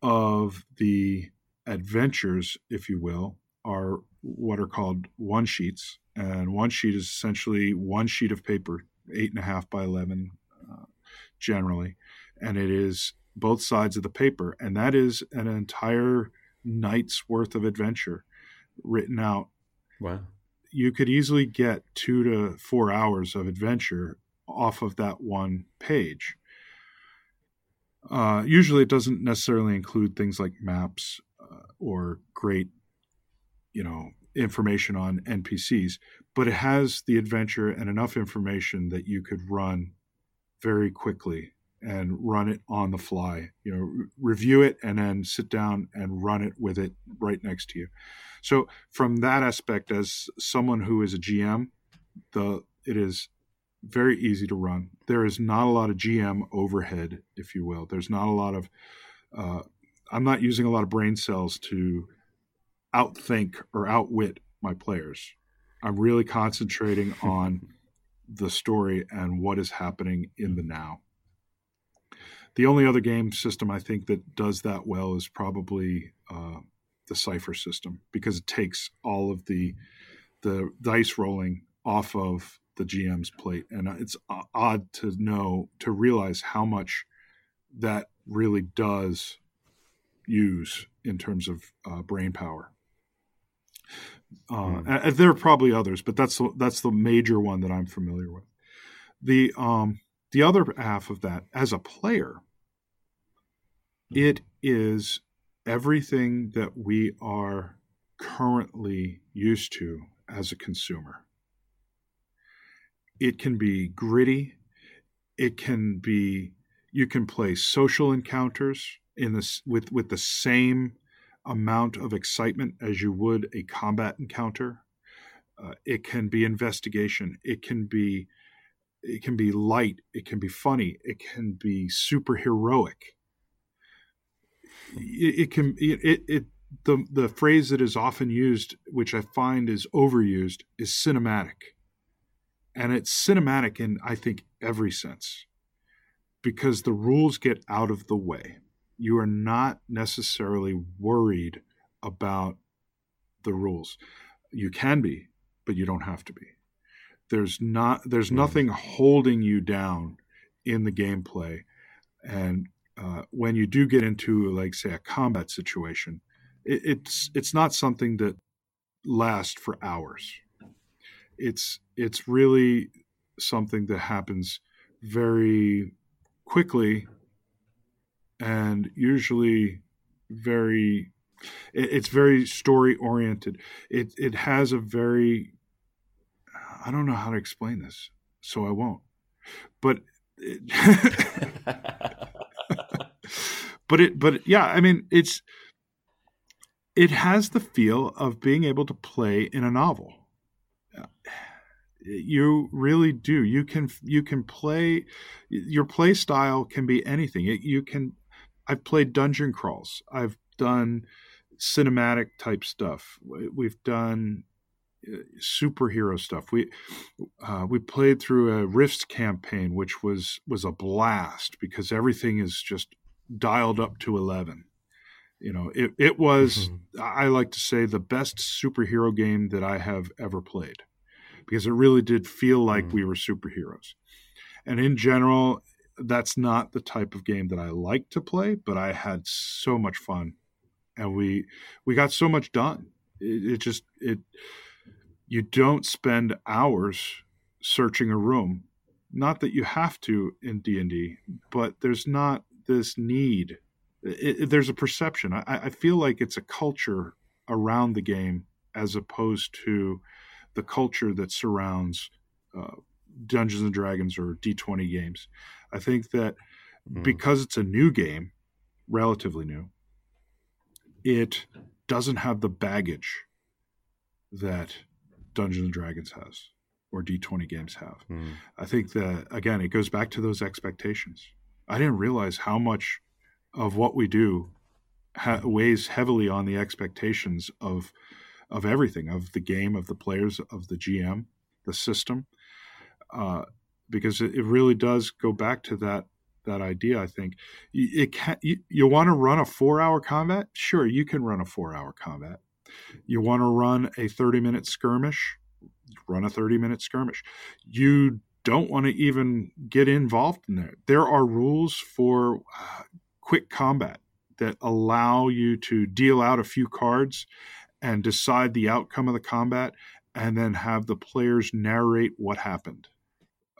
of the adventures, if you will, are what are called one sheets, and one sheet is essentially one sheet of paper, eight and a half by eleven, uh, generally, and it is both sides of the paper, and that is an entire night's worth of adventure written out. Wow. You could easily get two to four hours of adventure off of that one page. Uh, usually, it doesn't necessarily include things like maps uh, or great, you know, information on NPCs, but it has the adventure and enough information that you could run very quickly and run it on the fly. You know, re- review it and then sit down and run it with it right next to you. So from that aspect, as someone who is a GM, the it is very easy to run. There is not a lot of GM overhead, if you will. There's not a lot of. Uh, I'm not using a lot of brain cells to outthink or outwit my players. I'm really concentrating on the story and what is happening in the now. The only other game system I think that does that well is probably uh, the Cypher system because it takes all of the the dice rolling off of the GM's plate, and it's odd to know to realize how much that really does use in terms of uh, brain power. Uh, mm. There are probably others, but that's the, that's the major one that I'm familiar with. The um, the other half of that, as a player, it is everything that we are currently used to as a consumer. It can be gritty. It can be you can play social encounters in this with with the same amount of excitement as you would a combat encounter. Uh, it can be investigation. It can be it can be light, it can be funny, it can be super heroic. It, it can it, it, it the the phrase that is often used, which I find is overused, is cinematic, and it's cinematic in I think every sense, because the rules get out of the way. You are not necessarily worried about the rules. You can be, but you don't have to be. There's not there's hmm. nothing holding you down in the gameplay, and uh, when you do get into like say a combat situation, it, it's it's not something that lasts for hours. It's it's really something that happens very quickly and usually very it's very story oriented it it has a very I don't know how to explain this, so I won't. But it, but it but yeah, I mean it's it has the feel of being able to play in a novel. Uh, you really do. You can you can play your play style can be anything. You can I've played dungeon crawls. I've done cinematic type stuff. We've done superhero stuff. We uh, we played through a Rifts campaign, which was was a blast because everything is just dialed up to eleven. You know, it it was mm-hmm. I like to say the best superhero game that I have ever played because it really did feel like mm-hmm. we were superheroes. And in general, that's not the type of game that I like to play, but I had so much fun, and we we got so much done. It, it just it you don't spend hours searching a room. Not that you have to in D and D, but there's not this need. It, it, there's a perception. I, I feel like it's a culture around the game as opposed to the culture that surrounds uh, Dungeons and Dragons or D20 games. I think that mm. because it's a new game, relatively new, it doesn't have the baggage that Dungeons and Dragons has or D20 games have. Mm. I think that again, it goes back to those expectations. I didn't realize how much of what we do ha- weighs heavily on the expectations of of everything of the game, of the players, of the GM, the system, uh, because it, it, really does go back to that that idea. I think it can, you, you want to run a four hour combat. Sure, you can run a four hour combat. You want to run a thirty minute skirmish. Run a thirty minute skirmish. You don't want to even get involved in there. There are rules for uh, quick combat that allow you to deal out a few cards and decide the outcome of the combat and then have the players narrate what happened.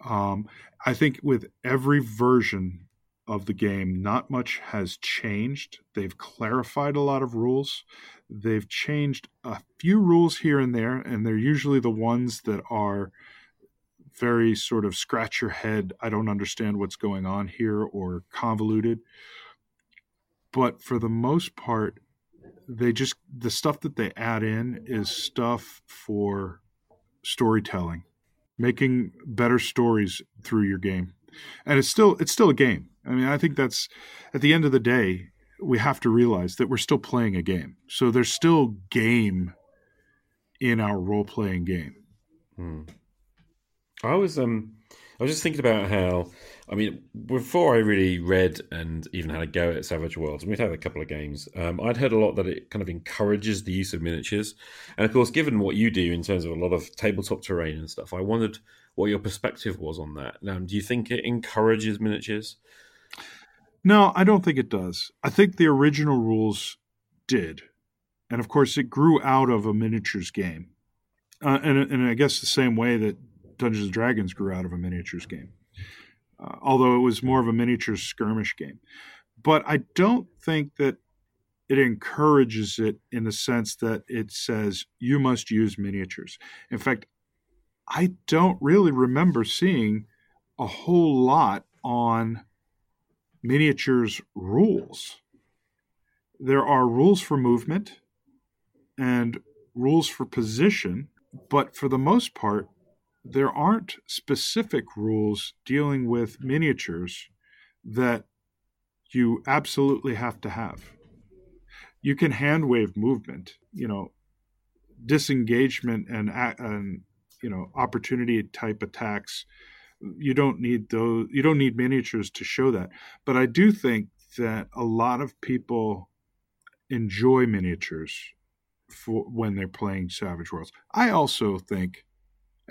Um, I think with every version of the game, not much has changed. They've clarified a lot of rules. They've changed a few rules here and there, and they're usually the ones that are very sort of scratch your head. I don't understand what's going on here or convoluted. But for the most part, they just the stuff that they add in is stuff for storytelling making better stories through your game and it's still it's still a game i mean i think that's at the end of the day we have to realize that we're still playing a game so there's still game in our role-playing game hmm. i was um I was just thinking about how, I mean, before I really read and even had a go at Savage Worlds, and we'd had a couple of games, um, I'd heard a lot that it kind of encourages the use of miniatures. And of course, given what you do in terms of a lot of tabletop terrain and stuff, I wondered what your perspective was on that. Now, do you think it encourages miniatures? No, I don't think it does. I think the original rules did. And of course, it grew out of a miniatures game. Uh, and, and I guess the same way that Dungeons and Dragons grew out of a miniatures game, uh, although it was more of a miniatures skirmish game. But I don't think that it encourages it in the sense that it says you must use miniatures. In fact, I don't really remember seeing a whole lot on miniatures rules. There are rules for movement and rules for position, but for the most part, there aren't specific rules dealing with miniatures that you absolutely have to have. You can hand wave movement, you know, disengagement and and you know opportunity type attacks. You don't need those. You don't need miniatures to show that. But I do think that a lot of people enjoy miniatures for when they're playing Savage Worlds. I also think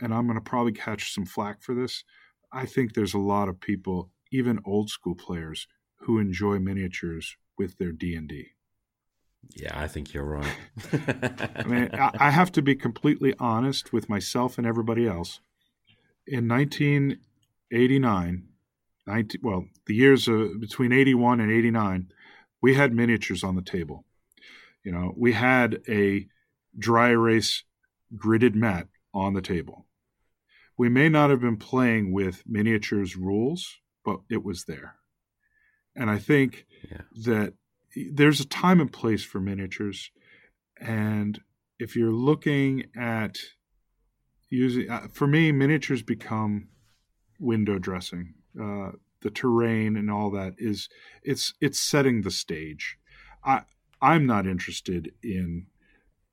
and I'm going to probably catch some flack for this. I think there's a lot of people, even old school players, who enjoy miniatures with their D and D. Yeah, I think you're right. I mean, I have to be completely honest with myself and everybody else. In 1989, 19, well, the years of, between 81 and 89, we had miniatures on the table. You know, we had a dry erase gridded mat on the table we may not have been playing with miniatures rules, but it was there. And I think yeah. that there's a time and place for miniatures. And if you're looking at using, uh, for me, miniatures become window dressing. Uh, the terrain and all that is it's it's setting the stage. I I'm not interested in,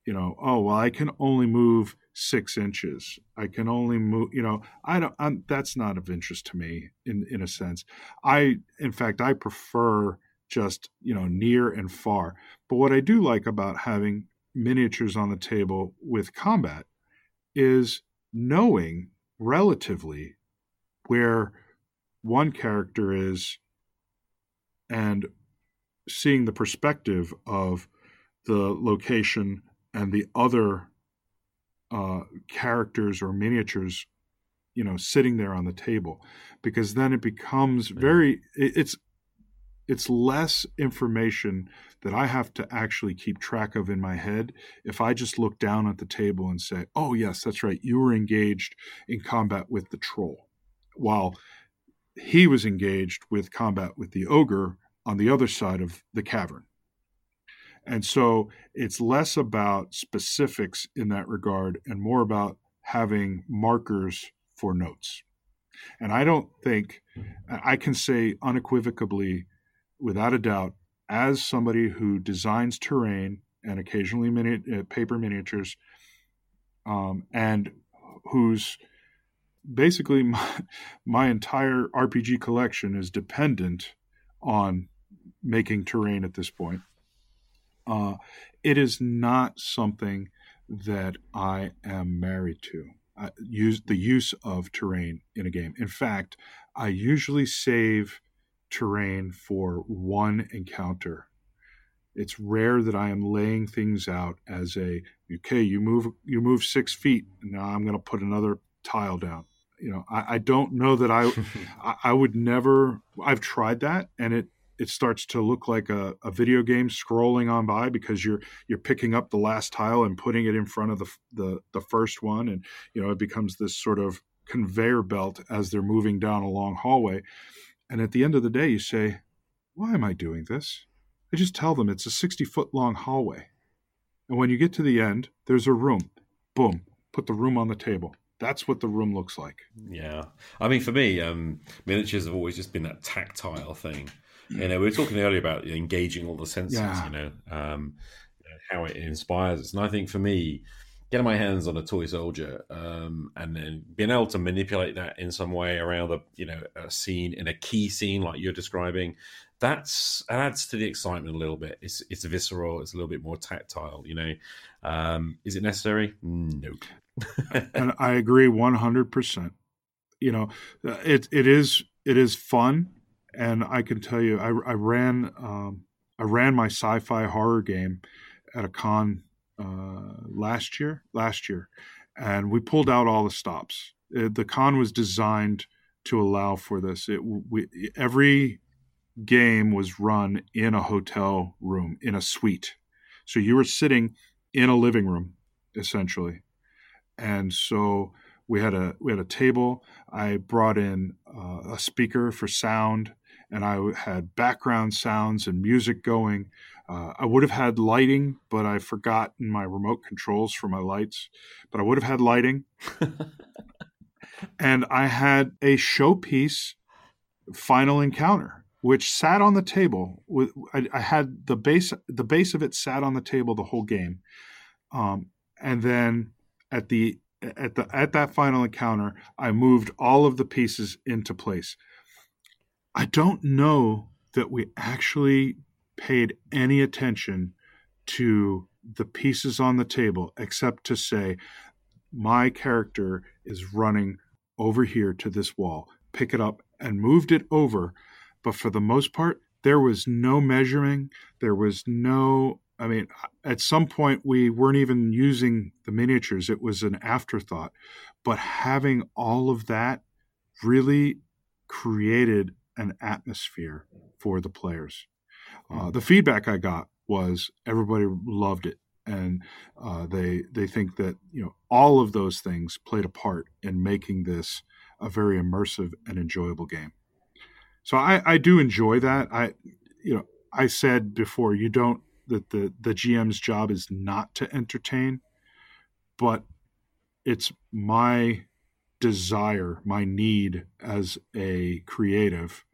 you know, oh well, I can only move six inches. I can only move, you know, I don't, I'm, that's not of interest to me in, in a sense. I, in fact, I prefer just, you know, near and far. But what I do like about having miniatures on the table with combat is knowing relatively where one character is and seeing the perspective of the location and the other uh, characters or miniatures you know sitting there on the table because then it becomes very it's it's less information that I have to actually keep track of in my head if I just look down at the table and say, "Oh yes, that's right. You were engaged in combat with the troll." While he was engaged with combat with the ogre on the other side of the cavern. And so it's less about specifics in that regard and more about having markers for notes. And I don't think I can say unequivocally, without a doubt, as somebody who designs terrain and occasionally mini- uh, paper miniatures, um, and whose basically my, my entire RPG collection is dependent on making terrain at this point. Uh, it is not something that I am married to. I use the use of terrain in a game. In fact, I usually save terrain for one encounter. It's rare that I am laying things out as a okay. You move you move six feet. Now I'm going to put another tile down. You know, I, I don't know that I I would never. I've tried that, and it it starts to look like a, a video game scrolling on by because you're you're picking up the last tile and putting it in front of the the, the first one and you know it becomes this sort of conveyor belt as they're moving down a long hallway and at the end of the day you say why am i doing this? I just tell them it's a 60 foot long hallway. And when you get to the end there's a room. Boom. Put the room on the table. That's what the room looks like. Yeah. I mean for me um, miniatures have always just been that tactile thing. You know, we were talking earlier about engaging all the senses. Yeah. You know, um, how it inspires us, and I think for me, getting my hands on a toy soldier um, and then being able to manipulate that in some way around a you know a scene in a key scene like you're describing that's adds to the excitement a little bit. It's it's visceral it's a little bit more tactile you know. Um, is it necessary? No and i agree 100% you know it it is it is fun and I can tell you, I, I ran um, I ran my sci-fi horror game at a con uh, last year. Last year, and we pulled out all the stops. It, uh, the con was designed to allow for this. It we, every game was run in a hotel room in a suite, so you were sitting in a living room essentially, and so we had a we had a table. I brought in uh, a speaker for sound and I had background sounds and music going. Uh, I would have had lighting, but I forgot my remote controls for my lights. But I would have had lighting, and I had a showpiece final encounter, which sat on the table. With I, I, had the base, the base of it sat on the table the whole game, um, and then at the at the at that final encounter, I moved all of the pieces into place. I don't know that we actually paid any attention to the pieces on the table except to say, my character is running over here to this wall, pick it up and moved it over. But for the most part, there was no measuring. There was no, I mean, at some point we weren't even using the miniatures, it was an afterthought. But having all of that really created an atmosphere for the players. Uh, the feedback I got was everybody loved it, and uh, they they think that you know all of those things played a part in making this a very immersive and enjoyable game. So I, I do enjoy that. I you know I said before you don't that the the GM's job is not to entertain, but it's my desire, my need as a creative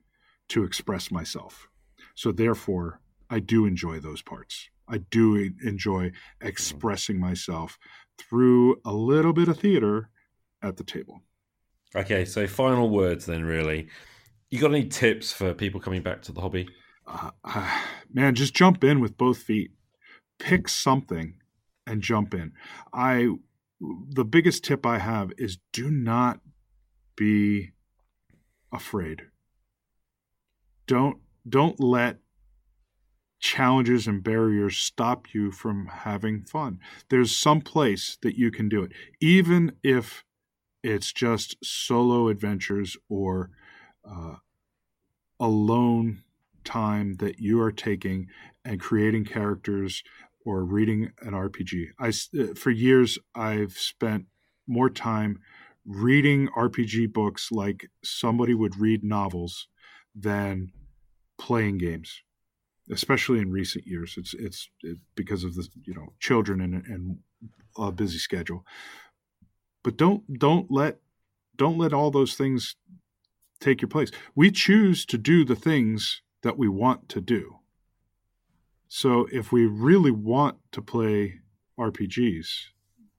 to express myself. So therefore, I do enjoy those parts. I do enjoy expressing myself through a little bit of theater at the table. Okay, so final words then, really. You got any tips for people coming back to the hobby? Uh, uh, man, just jump in with both feet. Pick something and jump in. I the biggest tip I have is do not be afraid don't don't let challenges and barriers stop you from having fun. There's some place that you can do it, even if it's just solo adventures or uh, alone time that you are taking and creating characters or reading an RPG. I uh, for years I've spent more time reading RPG books like somebody would read novels than playing games especially in recent years. It's it's it, because of the you know children and and a busy schedule. But don't don't let don't let all those things take your place. We choose to do the things that we want to do. So if we really want to play RPGs,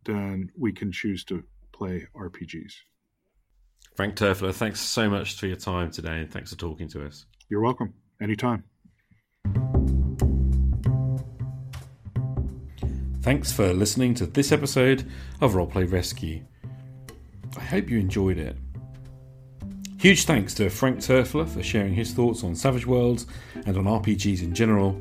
then we can choose to play RPGs. Frank Turfler, thanks so much for your time today and thanks for talking to us. You're welcome. Anytime. Thanks for listening to this episode of Roleplay Rescue. I hope you enjoyed it. Huge thanks to Frank Turfler for sharing his thoughts on Savage Worlds and on RPGs in general.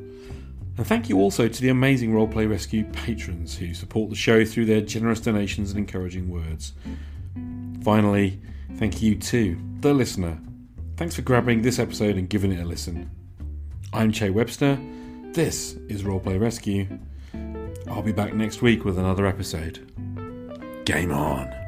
And thank you also to the amazing Roleplay Rescue patrons who support the show through their generous donations and encouraging words. Finally, thank you to the listener. Thanks for grabbing this episode and giving it a listen. I'm Che Webster. This is Roleplay Rescue. I'll be back next week with another episode. Game on.